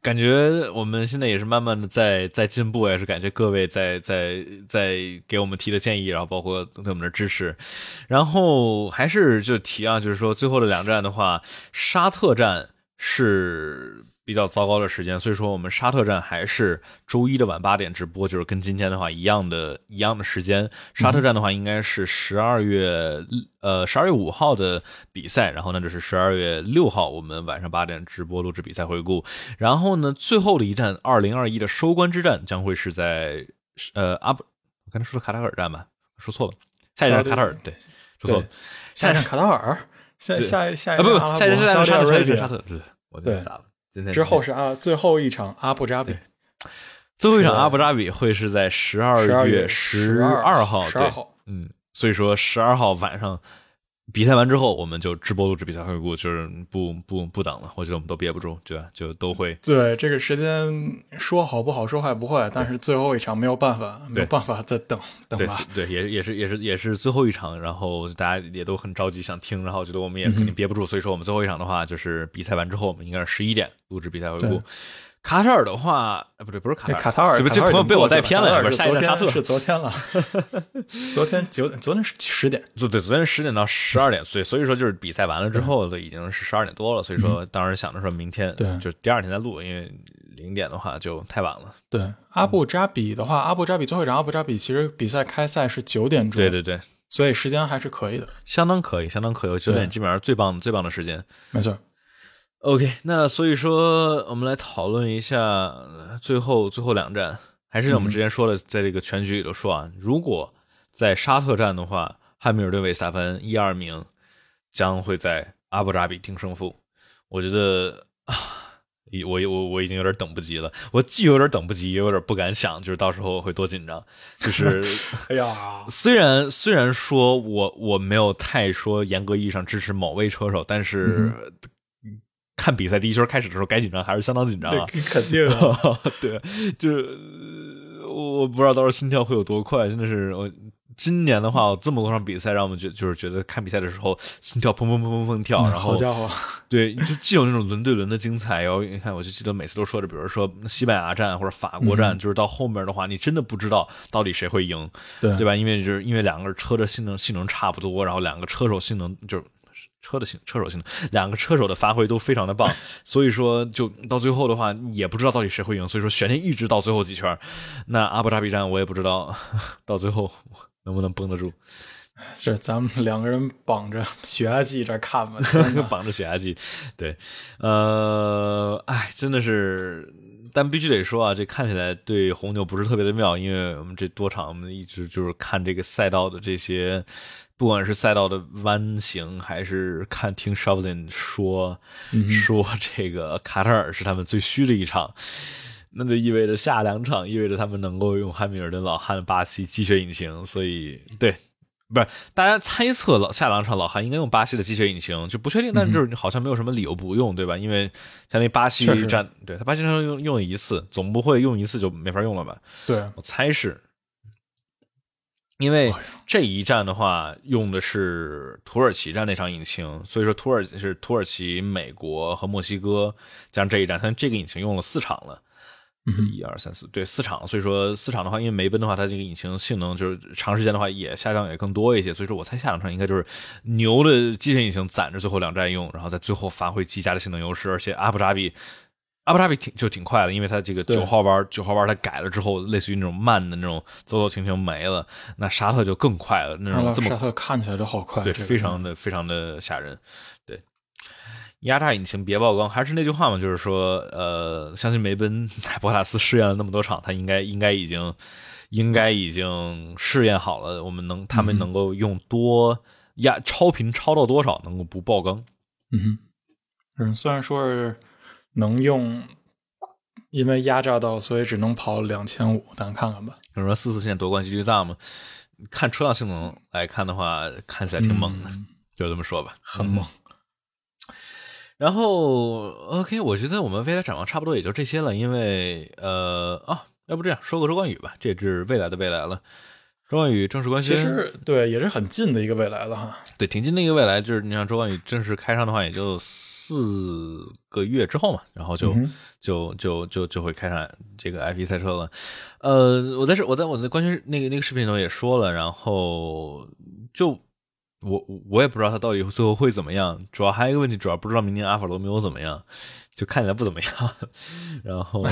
感觉我们现在也是慢慢的在在进步，也是感谢各位在在在给我们提的建议，然后包括对我们的支持。然后还是就提啊，就是说最后的两站的话，沙特站是比较糟糕的时间，所以说我们沙特站还是周一的晚八点直播，就是跟今天的话一样的一样的时间。沙特站的话应该是十二月呃十二月五号的比赛，然后呢就是十二月六号我们晚上八点直播录制比赛回顾。然后呢最后的一站二零二一的收官之战将会是在呃阿布，我刚才说的卡塔尔站吧，说错了，下一站卡塔尔，对，说错了，下一站卡塔尔，下对下一下一啊不不，下一站是沙特，沙特，对，我对咋了？之后是啊最后一场阿布扎比，最后一场阿布扎比会是在十二月月十二号，对，十二号。嗯，所以说十二号晚上比赛完之后，我们就直播录制比赛回顾，就是不不不等了，我觉得我们都憋不住，对吧？就都会对这个时间说好不好，说坏不坏，但是最后一场没有办法，没有办法再等等对吧。对，也也是也是也是最后一场，然后大家也都很着急想听，然后觉得我们也肯定憋不住，所以说我们最后一场的话，就是比赛完之后，我们应该是十一点录制比赛回顾对。卡塔尔的话，呃，不对，不是卡塔尔，卡塔尔，这朋友被我带偏了，不是昨天是昨天了，昨天九昨天是十点，对对，昨天十点到十二点，所以所以说就是比赛完了之后都已经是十二点多了，所以说当时想着说明天对。就第二天再录，因为零点的话就太晚了。对阿布扎比的话，阿布扎比最后一场阿布扎比其实比赛开赛是九点钟，对对对。所以时间还是可以的，相当可以，相当可以，九点基本上最棒最棒的时间。没错。OK，那所以说我们来讨论一下最后最后两站，还是我们之前说的，在这个全局里头说啊，如果在沙特站的话，汉密尔顿、韦萨芬一二名将会在阿布扎比定胜负。我觉得啊，我我我已经有点等不及了，我既有点等不及，也有点不敢想，就是到时候会多紧张。就是 哎呀，虽然虽然说我我没有太说严格意义上支持某位车手，但是看比赛第一圈开始的时候，该紧张还是相当紧张啊，肯定啊，对，就是我我不知道到时候心跳会有多快，真的是我。今年的话，这么多场比赛，让我们觉就是觉得看比赛的时候心跳砰砰砰砰砰跳，然后好家伙，对，就既有那种轮对轮的精彩，然后你看，我就记得每次都说着，比如说西班牙站或者法国站，就是到后面的话，你真的不知道到底谁会赢，对对吧？因为就是因为两个车的性能性能差不多，然后两个车手性能就是车的性车手性能，两个车手的发挥都非常的棒，所以说就到最后的话，也不知道到底谁会赢，所以说悬念一直到最后几圈。那阿布扎比站我也不知道 到最后。能不能绷得住？是咱们两个人绑着血压计这看吧，绑着血压计。对，呃，哎，真的是，但必须得说啊，这看起来对红牛不是特别的妙，因为我们这多场我们一直就是看这个赛道的这些，不管是赛道的弯形，还是看听 s h o v l i n 说 说这个卡塔尔是他们最虚的一场。那就意味着下两场意味着他们能够用汉密尔顿老汉的巴西积雪引擎，所以对，不是大家猜测老下两场老汉应该用巴西的积雪引擎，就不确定，但是就是好像没有什么理由不用，对吧？因为像那巴西站，对他巴西站用用了一次，总不会用一次就没法用了吧？对，我猜是，因为这一站的话用的是土耳其站那场引擎，所以说土耳是土耳其、美国和墨西哥加上这一站，它这个引擎用了四场了。一二三四，对四场，所以说四场的话，因为梅奔的话，它这个引擎性能就是长时间的话也下降也更多一些，所以说我猜下两场应该就是牛的机械引擎攒着最后两站用，然后在最后发挥极佳的性能优势，而且阿布扎比，阿布扎比挺就挺快的，因为它这个九号弯九号弯它改了之后，类似于那种慢的那种走走停停没了，那沙特就更快了，那种这么沙特看起来就好快，对，非常的非常的吓人。对压榨引擎别爆缸，还是那句话嘛，就是说，呃，相信梅奔博塔斯试验了那么多场，他应该应该已经应该已经试验好了，我们能他们能够用多压超频超到多少能够不爆缸？嗯，嗯，虽然说是能用，因为压榨到，所以只能跑两千五，咱看看吧。有人说四四线夺冠几率大吗？看车辆性能来看的话，看起来挺猛的，就这么说吧，很猛。然后，OK，我觉得我们未来展望差不多也就这些了，因为呃啊，要不这样说个周冠宇吧，这是未来的未来了。周冠宇正式官宣，其实对也是很近的一个未来了哈。对，挺近的一个未来，就是你像周冠宇正式开上的话，也就四个月之后嘛，然后就就就就就会开上这个 F1 赛车了。呃，我在这，我在我在官宣那个那个视频里头也说了，然后就。我我也不知道他到底最后会怎么样，主要还有一个问题，主要不知道明年阿法罗密欧怎么样，就看起来不怎么样。然后，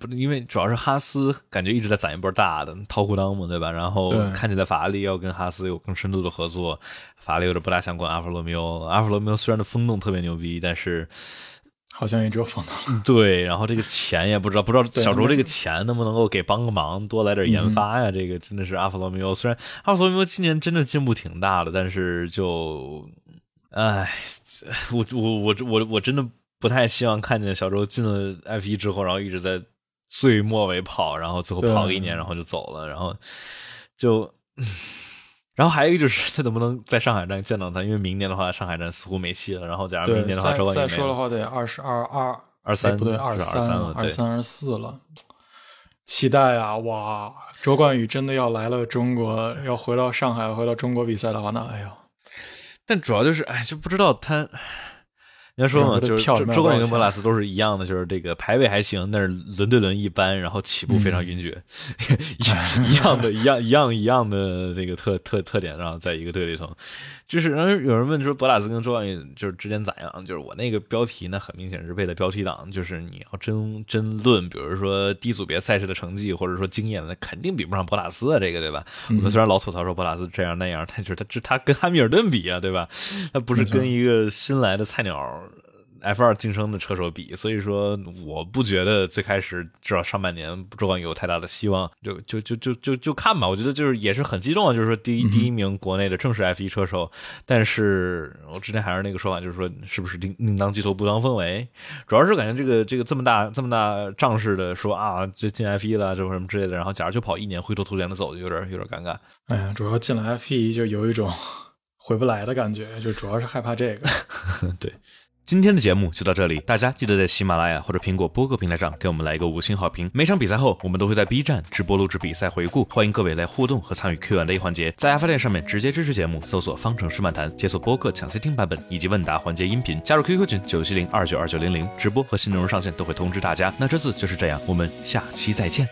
不因为主要是哈斯感觉一直在攒一波大的掏裤裆嘛，对吧？然后看起来法拉利要跟哈斯有更深度的合作，法拉利有点不大想管阿弗罗密欧。阿弗罗密欧虽然的风洞特别牛逼，但是。好像也只有风洞对，然后这个钱也不知道，不知道小周这个钱能不能够给帮个忙，多来点研发呀？这个真的是阿弗罗密欧，虽然阿弗罗密欧今年真的进步挺大的，但是就，唉，我我我我我真的不太希望看见小周进了 F 一之后，然后一直在最末尾跑，然后最后跑个一年，然后就走了，然后就。然后还有一个就是他能不能在上海站见到他？因为明年的话，上海站似乎没戏了。然后假如明年的话，周冠再说的话得二十二二二三，不对，二三二三二四了。期待啊！哇，周冠宇真的要来了中国，要回到上海，回到中国比赛的话，那哎呦！但主要就是哎，就不知道他你要说嘛，就是周周冠宇跟博拉斯都是一样的，就是这个排位还行，但是轮对轮一般，然后起步非常晕厥，一一样的，一样一样一样的这个特特特点，然后在一个队里头，就是然后有人问说博拉斯跟周冠宇就是之间咋样？就是我那个标题呢很明显是为了标题党，就是你要争争论，比如说低组别赛事的成绩，或者说经验，那肯定比不上博拉斯啊，这个对吧？我们虽然老吐槽说博拉斯这样那样，但就是他这他跟汉密尔顿比啊，对吧？他不是跟一个新来的菜鸟 F 二晋升的车手比，所以说我不觉得最开始至少上半年周冠宇有太大的希望，就就就就就就看吧。我觉得就是也是很激动啊，就是说第一第一名国内的正式 F 一车手，但是我之前还是那个说法，就是说是不是另另当鸡头不当氛围，主要是感觉这个这个这么大这么大仗势的说啊，就进 F 一了，这什么之类的，然后假如就跑一年灰头土脸的走，就有点有点尴尬。哎呀，主要进了 F 一就有一种 回不来的感觉，就主要是害怕这个。对。今天的节目就到这里，大家记得在喜马拉雅或者苹果播客平台上给我们来一个五星好评。每场比赛后，我们都会在 B 站直播录制比赛回顾，欢迎各位来互动和参与 Q&A 环节。在爱发电上面直接支持节目，搜索“方程式漫谈”，解锁播客抢先听版本以及问答环节音频，加入 QQ 群九七零二九二九零零，直播和新内容上线都会通知大家。那这次就是这样，我们下期再见。